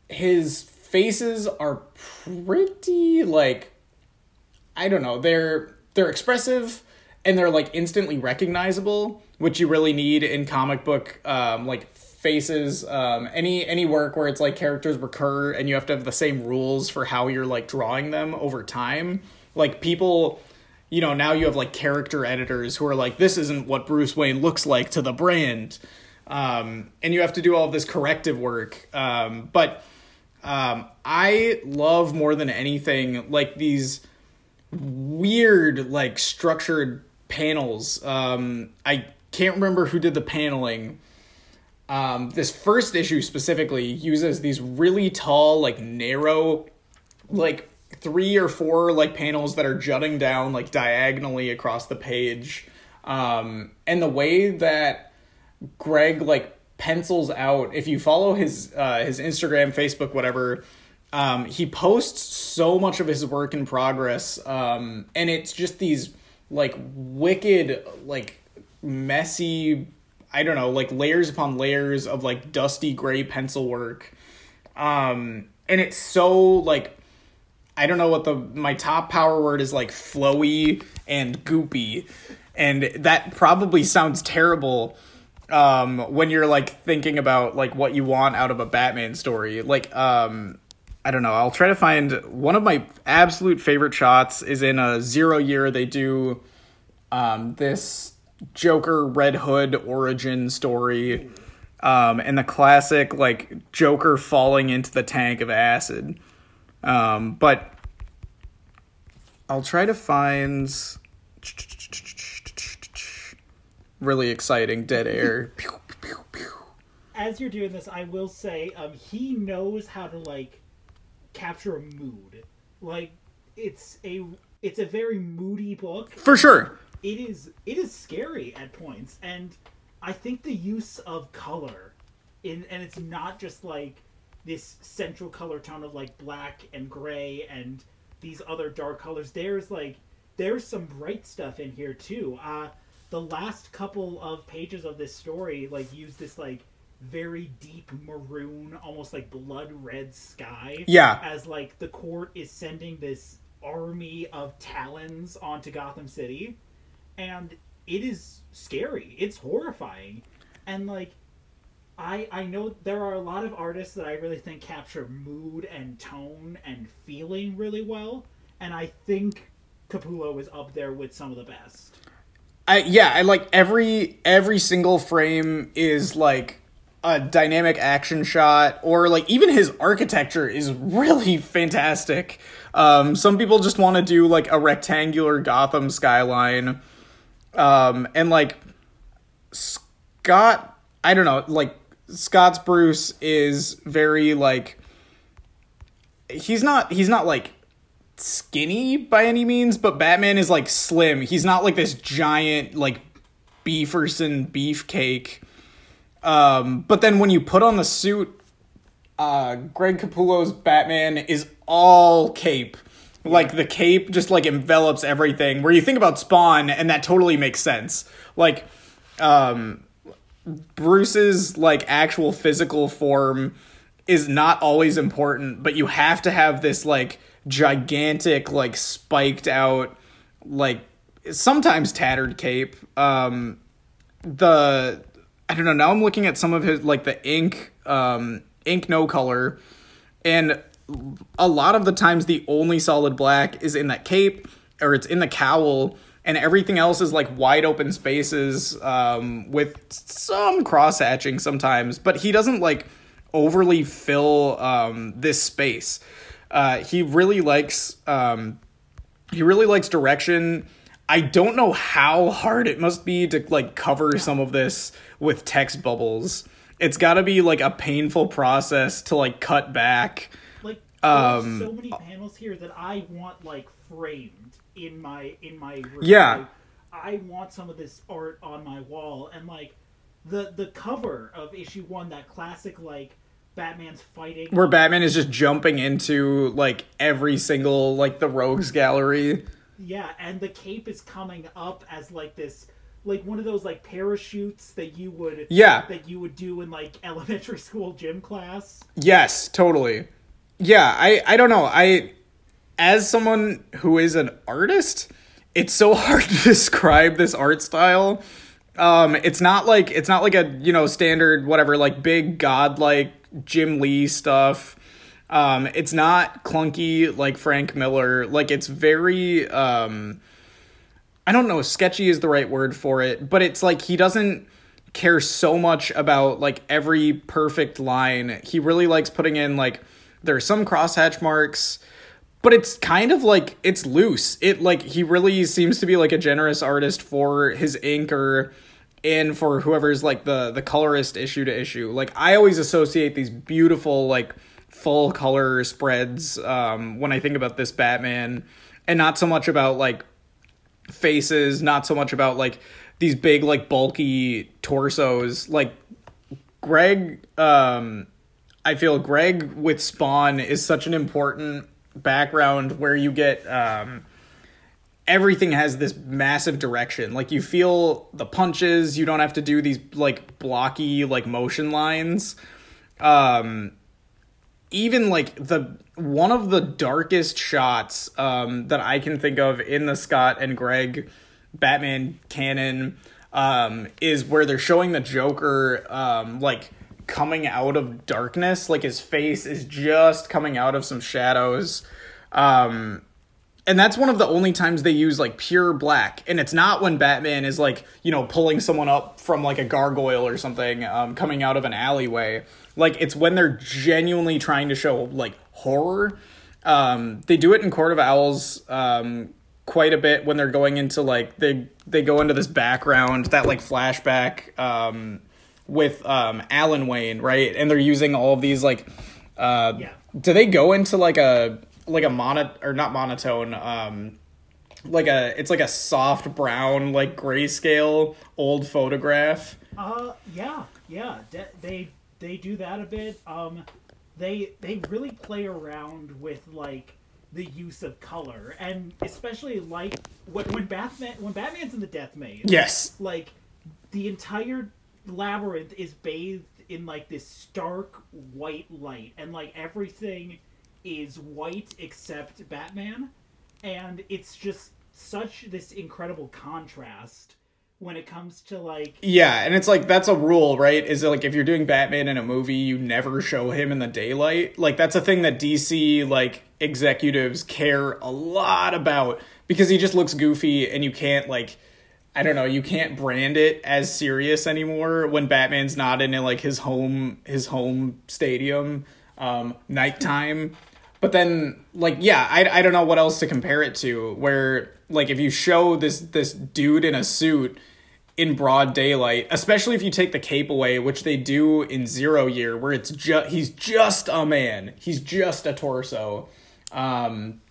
his faces are pretty like I don't know, they're they're expressive and they're like instantly recognizable, which you really need in comic book um, like faces, um, any any work where it's like characters recur and you have to have the same rules for how you're like drawing them over time. Like people, you know, now you have like character editors who are like, this isn't what Bruce Wayne looks like to the brand, um, and you have to do all this corrective work. Um, but um, I love more than anything like these weird like structured panels. Um, I can't remember who did the paneling. Um, this first issue specifically uses these really tall, like narrow, like three or four like panels that are jutting down like diagonally across the page. Um, and the way that Greg like pencils out, if you follow his uh, his Instagram, Facebook, whatever, um, he posts so much of his work in progress, um, and it's just these like wicked, like messy I don't know, like layers upon layers of like dusty gray pencil work. Um and it's so like I don't know what the my top power word is like flowy and goopy. And that probably sounds terrible um when you're like thinking about like what you want out of a Batman story. Like um I don't know. I'll try to find one of my absolute favorite shots is in a zero year they do um this Joker Red Hood origin story, um, and the classic like Joker falling into the tank of acid. Um, but I'll try to find really exciting dead air. As you're doing this, I will say, um, he knows how to like capture a mood. Like it's a it's a very moody book. For sure it is it is scary at points and i think the use of color in and it's not just like this central color tone of like black and gray and these other dark colors there's like there's some bright stuff in here too uh the last couple of pages of this story like use this like very deep maroon almost like blood red sky yeah as like the court is sending this army of talons onto gotham city and it is scary. It's horrifying, and like I I know there are a lot of artists that I really think capture mood and tone and feeling really well, and I think Capullo is up there with some of the best. I yeah, I like every every single frame is like a dynamic action shot or like even his architecture is really fantastic. Um some people just want to do like a rectangular Gotham skyline um, and like Scott, I don't know, like Scott's Bruce is very like he's not he's not like skinny by any means, but Batman is like slim. He's not like this giant like beeferson beefcake. Um, but then when you put on the suit, uh, Greg Capullo's Batman is all cape like the cape just like envelops everything where you think about spawn and that totally makes sense like um bruce's like actual physical form is not always important but you have to have this like gigantic like spiked out like sometimes tattered cape. Um the i don't know now i'm looking at some of his like the ink um ink no color. And a lot of the times the only solid black is in that cape or it's in the cowl and everything else is like wide open spaces um, with some cross hatching sometimes. But he doesn't like overly fill um, this space uh, he really likes um, he really likes direction. I don't know how hard it must be to like cover some of this with text bubbles. It's got to be like a painful process to like cut back. Like um, so many panels here that I want like framed in my in my room. Yeah. Like, I want some of this art on my wall. And like the the cover of issue 1 that classic like Batman's fighting where Batman is just jumping into like every single like the rogues gallery. Yeah, and the cape is coming up as like this like one of those like parachutes that you would yeah that you would do in like elementary school gym class. Yes, totally yeah, I I don't know. I as someone who is an artist, it's so hard to describe this art style. Um, it's not like it's not like a you know standard whatever like big godlike Jim Lee stuff. Um, it's not clunky like Frank Miller. Like it's very um, I don't know sketchy is the right word for it, but it's like he doesn't care so much about like every perfect line. He really likes putting in like there are some crosshatch marks but it's kind of like it's loose. It like he really seems to be like a generous artist for his inker and for whoever's like the the colorist issue to issue. Like I always associate these beautiful like full color spreads um when I think about this Batman and not so much about like faces, not so much about like these big like bulky torsos. Like Greg um I feel Greg with Spawn is such an important background where you get um, everything has this massive direction. Like you feel the punches, you don't have to do these like blocky like motion lines. Um, even like the one of the darkest shots um, that I can think of in the Scott and Greg Batman canon um, is where they're showing the Joker um, like coming out of darkness. Like his face is just coming out of some shadows. Um and that's one of the only times they use like pure black. And it's not when batman is like you know pulling someone up from like a gargoyle or something um, coming out of an alleyway. Like it's when they're genuinely trying to show like horror. Um, they do it in court of owls um, quite a bit when they're going into like they they go into this background that like flashback um, with um Alan Wayne, right? And they're using all of these like uh Yeah. do they go into like a like a mono or not monotone um like a it's like a soft brown like grayscale old photograph. Uh, yeah, yeah. De- they they do that a bit. Um, they they really play around with like the use of color, and especially like when when Batman when Batman's in the Death Maze. Yes. Like the entire labyrinth is bathed in like this stark white light, and like everything is white except Batman, and it's just such this incredible contrast when it comes to like Yeah, and it's like that's a rule, right? Is it like if you're doing Batman in a movie, you never show him in the daylight? Like that's a thing that DC like executives care a lot about because he just looks goofy and you can't like I don't know, you can't brand it as serious anymore when Batman's not in like his home his home stadium um nighttime. But then like yeah, I I don't know what else to compare it to where like if you show this this dude in a suit in broad daylight, especially if you take the cape away, which they do in Zero Year, where it's just he's just a man, he's just a torso. Um,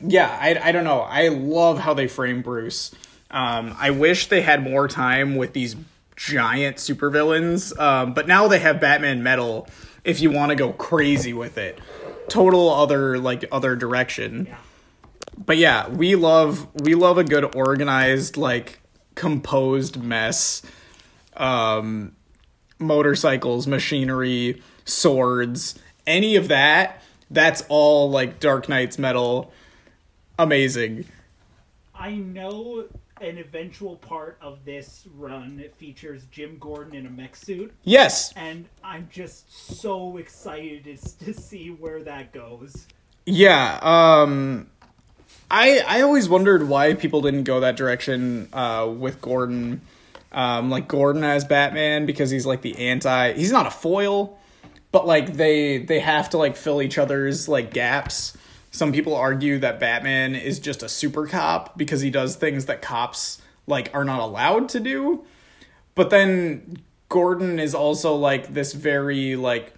yeah, I I don't know. I love how they frame Bruce. Um, I wish they had more time with these giant supervillains, um, but now they have Batman Metal. If you want to go crazy with it, total other like other direction yeah. but yeah, we love we love a good organized like composed mess. Um motorcycles, machinery, swords, any of that, that's all like Dark Nights metal. Amazing. I know an eventual part of this run features Jim Gordon in a mech suit, Yes. and I'm just so excited to, to see where that goes. Yeah, um I I always wondered why people didn't go that direction uh with Gordon. Um like Gordon as Batman because he's like the anti he's not a foil, but like they they have to like fill each other's like gaps. Some people argue that Batman is just a super cop because he does things that cops like are not allowed to do. But then Gordon is also like this very like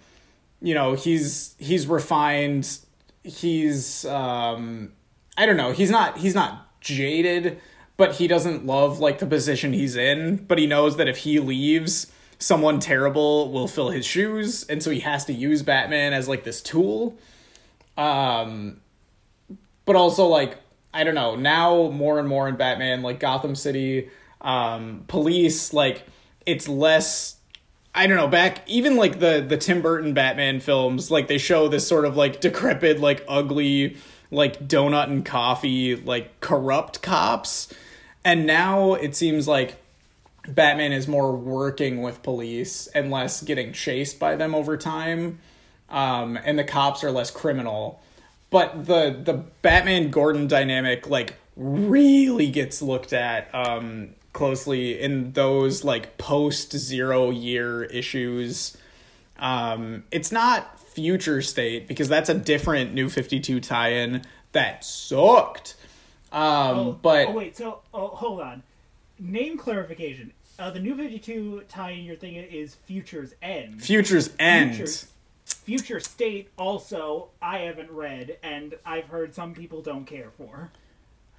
you know, he's he's refined, he's um I don't know, he's not he's not jaded, but he doesn't love like the position he's in, but he knows that if he leaves, someone terrible will fill his shoes, and so he has to use Batman as like this tool. Um but also like I don't know, now more and more in Batman like Gotham City um police like it's less I don't know, back even like the the Tim Burton Batman films, like they show this sort of like decrepit, like ugly, like donut and coffee, like corrupt cops. And now it seems like Batman is more working with police and less getting chased by them over time, um, and the cops are less criminal. But the the Batman Gordon dynamic like really gets looked at um, closely in those like post zero year issues. Um, it's not Future State because that's a different New Fifty Two tie-in that sucked. Um, Oh, but oh wait, so oh, hold on. Name clarification. Uh, the new 52 tie-in you're thinking is Future's End. Future's End. Future- Future State also I haven't read and I've heard some people don't care for.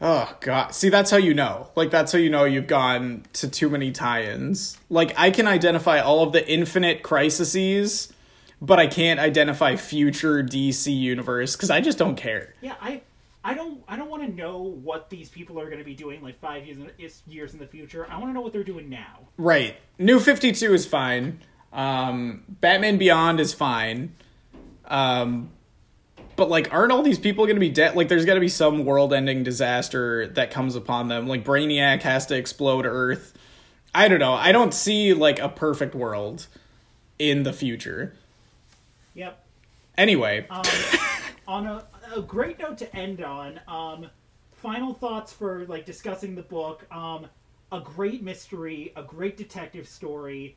Oh god. See, that's how you know. Like that's how you know you've gone to too many tie-ins. Like I can identify all of the infinite crises, but I can't identify future DC universe cuz I just don't care. Yeah, I I don't I don't want to know what these people are going to be doing like 5 years in, years in the future. I want to know what they're doing now. Right. New 52 is fine. Um Batman Beyond is fine. Um but like aren't all these people going to be dead? Like there's got to be some world-ending disaster that comes upon them. Like Brainiac has to explode Earth. I don't know. I don't see like a perfect world in the future. Yep. Anyway, Um, on a, a great note to end on, um, final thoughts for like discussing the book. Um, a great mystery, a great detective story,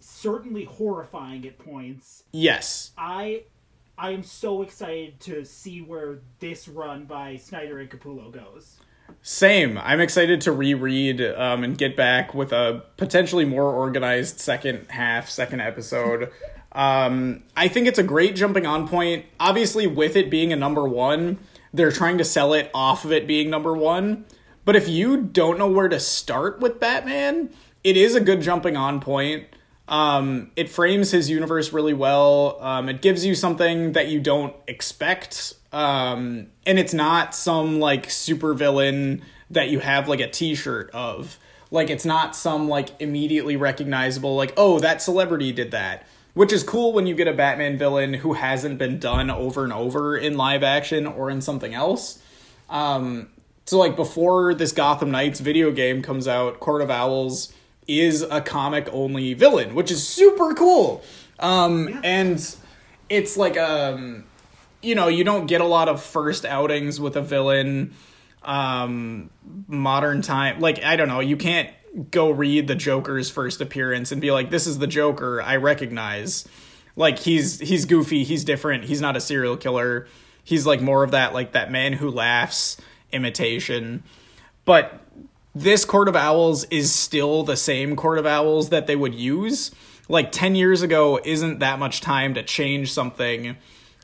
certainly horrifying at points. yes. I I am so excited to see where this run by Snyder and Capullo goes. Same. I'm excited to reread um, and get back with a potentially more organized second half, second episode. Um, I think it's a great jumping on point. Obviously, with it being a number one, they're trying to sell it off of it being number one. But if you don't know where to start with Batman, it is a good jumping on point. Um, it frames his universe really well. Um, it gives you something that you don't expect. Um, and it's not some like super villain that you have like a t-shirt of. Like it's not some like immediately recognizable like oh that celebrity did that. Which is cool when you get a Batman villain who hasn't been done over and over in live action or in something else. Um, so like before this Gotham Knights video game comes out, Court of Owls is a comic only villain, which is super cool. Um, and it's like um, you know, you don't get a lot of first outings with a villain. Um, modern time, like I don't know, you can't go read the Joker's first appearance and be like, "This is the Joker I recognize." Like he's he's goofy, he's different, he's not a serial killer. He's like more of that like that man who laughs imitation. But this Court of Owls is still the same Court of Owls that they would use. Like 10 years ago isn't that much time to change something.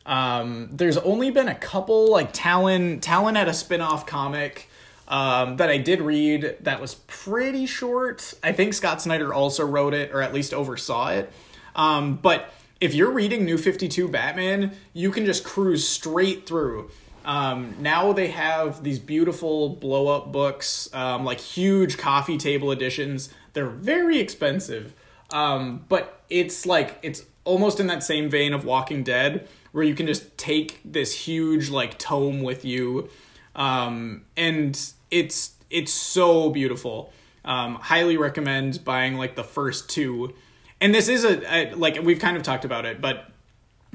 Um, there's only been a couple, like Talon, Talon had a spin off comic um, that I did read that was pretty short. I think Scott Snyder also wrote it, or at least oversaw it. Um, but if you're reading New 52 Batman, you can just cruise straight through. Um, now they have these beautiful blow up books, um, like huge coffee table editions. They're very expensive, um, but it's like it's almost in that same vein of Walking Dead, where you can just take this huge like tome with you, um, and it's it's so beautiful. Um, highly recommend buying like the first two. And this is a, a like we've kind of talked about it, but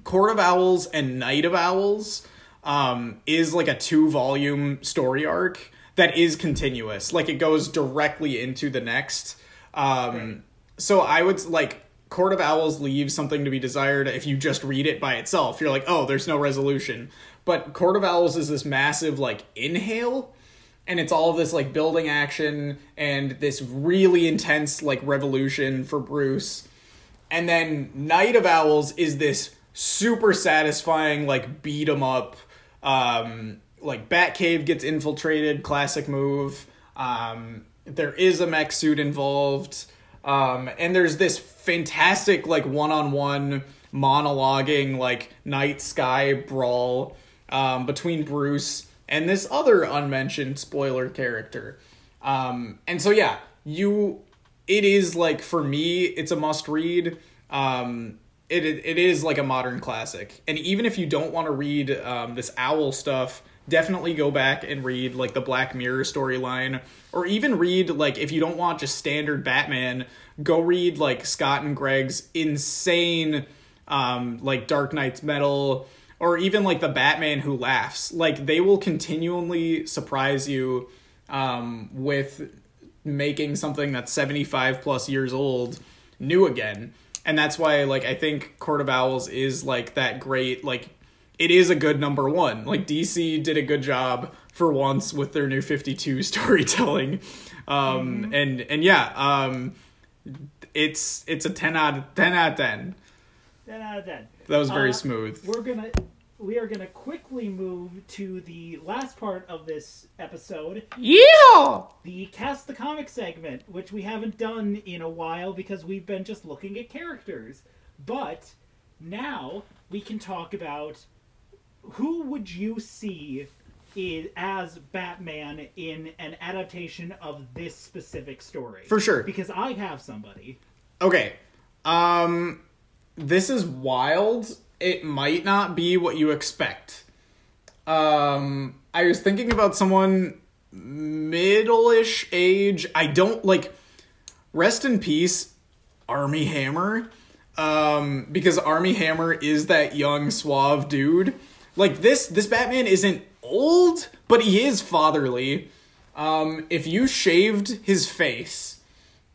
Court of Owls and Night of Owls um, is like a two volume story arc that is continuous. Like it goes directly into the next. Um, So I would like Court of Owls leaves something to be desired if you just read it by itself. You're like, oh, there's no resolution. But Court of Owls is this massive like inhale and it's all of this like building action and this really intense like revolution for Bruce. And then Night of Owls is this super satisfying like beat 'em up um like Batcave gets infiltrated, classic move. Um there is a mech suit involved. Um and there's this fantastic like one-on-one monologuing like night sky brawl um between Bruce and this other unmentioned spoiler character. Um and so yeah, you it is like for me it's a must read um it, it is like a modern classic. And even if you don't want to read um, this owl stuff definitely go back and read like the Black Mirror storyline, or even read like if you don't want just standard Batman, go read like Scott and Greg's insane, um, like Dark Nights Metal, or even like the Batman Who Laughs. Like they will continually surprise you um, with making something that's 75 plus years old new again and that's why like i think court of owls is like that great like it is a good number one. Like dc did a good job for once with their new 52 storytelling. Um and and yeah um it's it's a 10 out of 10 out of 10 10 out of 10. that was very Uh, smooth. We're gonna we are gonna quickly move to the last part of this episode, yeah the cast the comic segment, which we haven't done in a while because we've been just looking at characters. But now we can talk about who would you see i as Batman in an adaptation of this specific story? For sure. Because I have somebody. Okay. Um this is wild. It might not be what you expect. Um I was thinking about someone middle-ish age. I don't like rest in peace Armie Hammer. Um because Armie Hammer is that young suave dude. Like this this Batman isn't old, but he is fatherly. Um if you shaved his face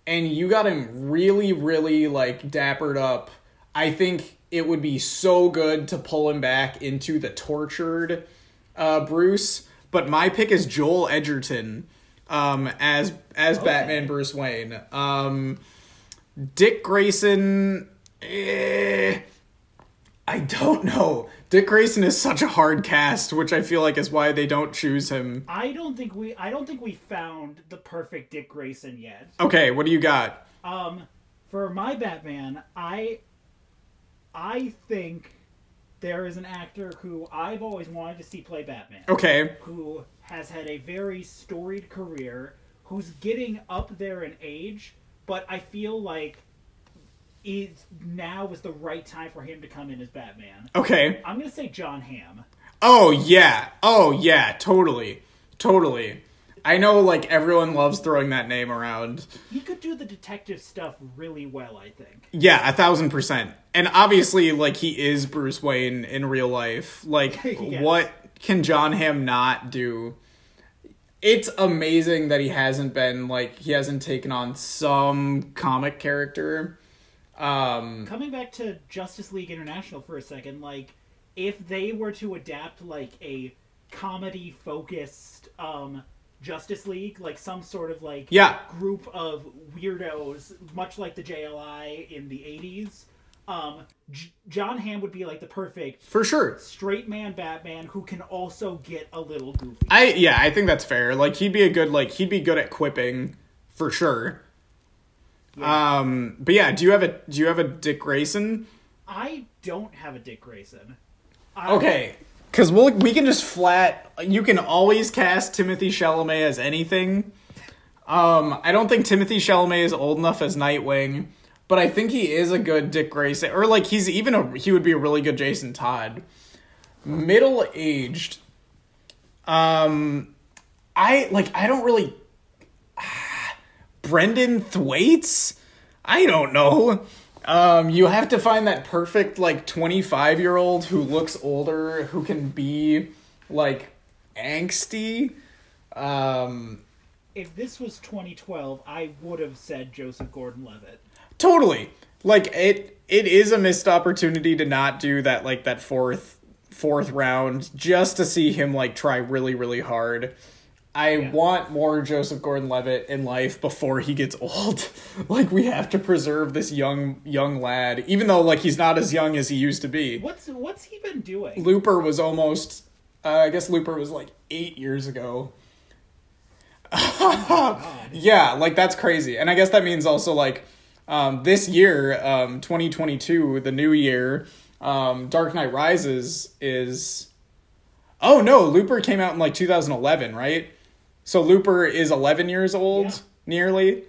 and you got him really, really like dappered up, I think it would be so good to pull him back into the tortured uh, Bruce. But my pick is Joel Edgerton um, as as Batman Bruce Wayne. Um, Dick Grayson, eh, I don't know. Dick Grayson is such a hard cast, which I feel like is why they don't choose him. I don't think we I don't think we found the perfect Dick Grayson yet. Okay, what do you got? Um, for my Batman, I I think there is an actor who I've always wanted to see play Batman. Okay, Who has had a very storied career, who's getting up there in age, but I feel like is now is the right time for him to come in as Batman. okay. I'm gonna say John Hamm. Oh yeah. Oh yeah, totally. Totally. I know like everyone loves throwing that name around. He could do the detective stuff really well, I think. Yeah, a thousand percent. And obviously, like he is Bruce Wayne in real life. Like, Yes. what can John Hamm not do? It's amazing that he hasn't been like he hasn't taken on some comic character. Um coming back to Justice League International for a second, like if they were to adapt like a comedy focused um Justice League, like some sort of like Yeah. group of weirdos, much like the JLI in the '80s. Um, J- John Hamm would be like the perfect for sure. straight man Batman who can also get a little goofy. I yeah, I think that's fair. Like he'd be a good like he'd be good at quipping for sure. Yeah. Um but yeah, do you have a do you have a Dick Grayson? I don't have a Dick Grayson. I, Okay. Cuz we'll we can just flat you can always cast Timothée Chalamet as anything. Um I don't think Timothée Chalamet is old enough as Nightwing, but I think he is a good Dick Grayson or like he's even a he would be a really good Jason Todd. Middle-aged um I like I don't really Brenton Thwaites? I don't know. Um, you have to find that perfect like 25 year old who looks older, who can be like angsty. Um, If this was 2012, I would have said Joseph Gordon-Levitt. totally. Like it, it is a missed opportunity to not do that like that fourth fourth round just to see him like try really really hard. I want more Joseph Gordon-Levitt in life before he gets old. like we have to preserve this young young lad, even though like he's not as young as he used to be. What's what's he been doing? Looper was almost. Uh, I guess Looper was like eight years ago. yeah, like that's crazy, and I guess that means also like um, this year, um, 2022, the new year, um, Dark Knight Rises is. Oh no, Looper came out in like 2011, right? So Looper is 11 years old, Yeah. nearly.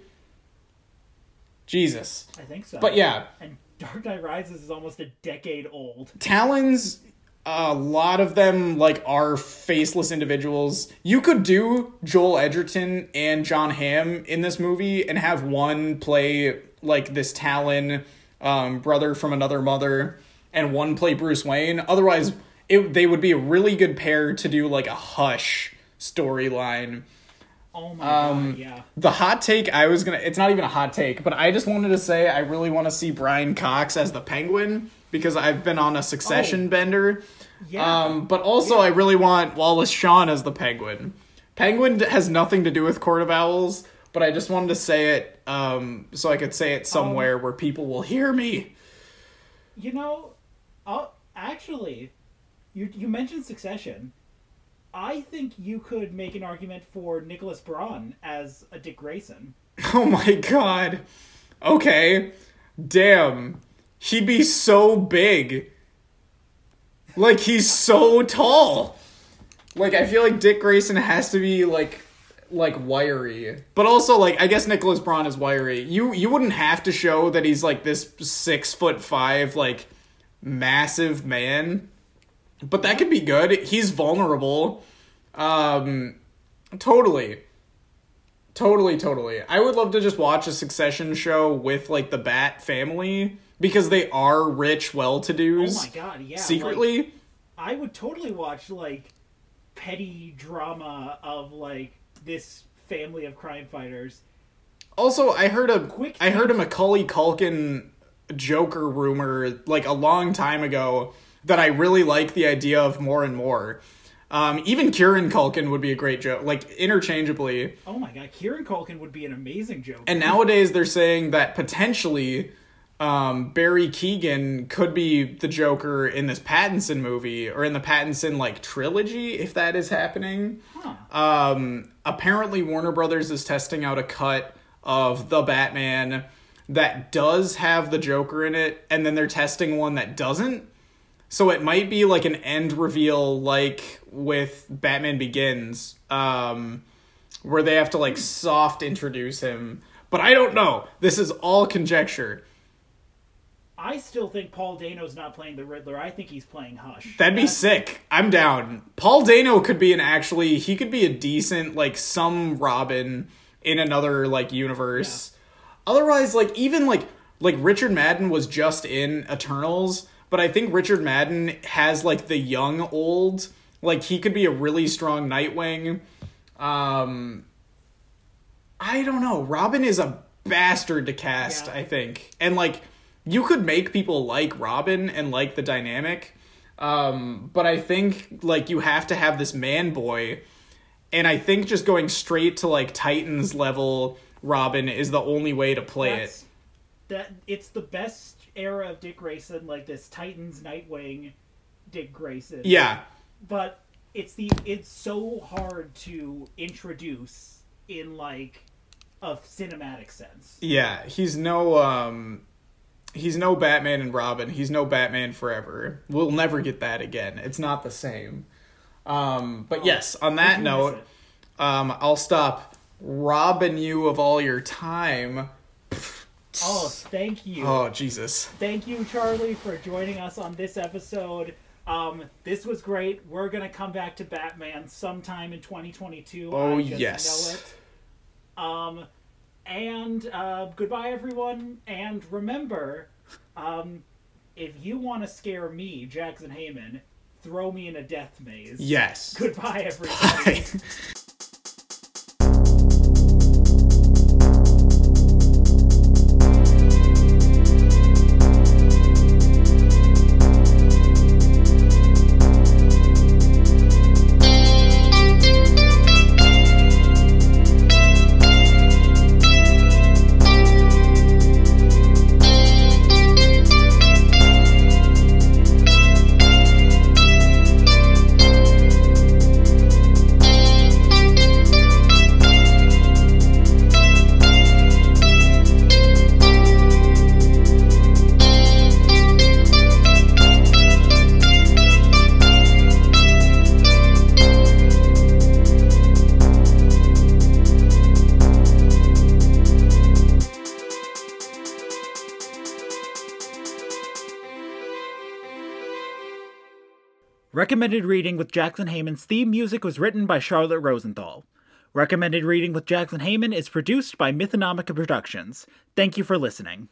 Jesus, I think so. but yeah, And Dark Knight Rises is almost a decade old. Talon's a lot of them like are faceless individuals. You could do Joel Edgerton and John Hamm in this movie and have one play like this Talon um, brother from another mother and one play Bruce Wayne. Otherwise, it they would be a really good pair to do like a Hush storyline. Oh my Um, god, yeah. The hot take I was gonna it's not even a hot take, but I just wanted to say I really want to see Brian Cox as the penguin because I've been on a succession Oh. bender. Yeah. Um, but also I really want Wallace Shawn as the penguin. Penguin has nothing to do with Court of Owls, but I just wanted to say it um, so I could say it somewhere where people will hear me. You know, I'll, actually, you you mentioned Succession. I think you could make an argument for Nicholas Braun as a Dick Grayson. Oh my god. Okay. Damn. He'd be so big. Like he's so tall. Like I feel like Dick Grayson has to be like like wiry. But also like I guess Nicholas Braun is wiry. You you wouldn't have to show that he's like this six foot five, like massive man. But that could be good. He's vulnerable. Um totally. Totally, totally. I would love to just watch a succession show with like the Bat family because they are rich, well to Oh dos my god, yeah. like, secretly. I would totally watch like petty drama of like this family of crime fighters. Also, I heard a Quick I heard a Macaulay Culkin Joker rumor like a long time ago that I really like the idea of more and more. Um, even Kieran Culkin would be a great joke, like interchangeably. Oh my god, Kieran Culkin would be an amazing joke. And nowadays they're saying that potentially um, Barry Keoghan could be the Joker in this Pattinson movie or in the Pattinson like trilogy if that is happening. Huh. Um, apparently Warner Brothers is testing out a cut of the Batman that does have the Joker in it and then they're testing one that doesn't. So it might be like an end reveal like with Batman Begins um where they have to like soft introduce him. But I don't know. This is all conjecture. I still think Paul Dano's not playing the Riddler. I think he's playing Hush. That'd be That's- sick. I'm down. Paul Dano could be an actually he could be a decent like some Robin in another like universe. Otherwise like even like like Richard Madden was just in Eternals, but I think Richard Madden has like the young old like he could be a really strong Nightwing. Um I don't know. Robin is a bastard to cast, Yeah. I think. And like you could make people like Robin and like the dynamic. Um, but I think like you have to have this man boy. And I think just going straight to like Titans level Robin is the only way to play That's- That it's the best era of Dick Grayson, like this Titans Nightwing Dick Grayson. Yeah. But it's the it's so hard to introduce in like a cinematic sense. Yeah, he's no um he's no Batman and Robin. He's no Batman forever. We'll never get that again. It's not the same. Um but yes, on that note, um I'll stop robbing you of all your time. Oh, thank you. Oh, Jesus. Thank you, Charlie, for joining us on this episode. Um, this was great. We're gonna come back to Batman sometime in 2022. Oh, yes. know it. Um, and uh, goodbye, everyone. And remember, um, if you want to scare me, Jackson Heyman, throw me in a death maze. Yes. Goodbye, everybody. Recommended Reading with Jackson Heyman's theme music was written by Charlotte Rosenthal. Recommended Reading with Jackson Heyman is produced by Mythonomica Productions. Thank you for listening.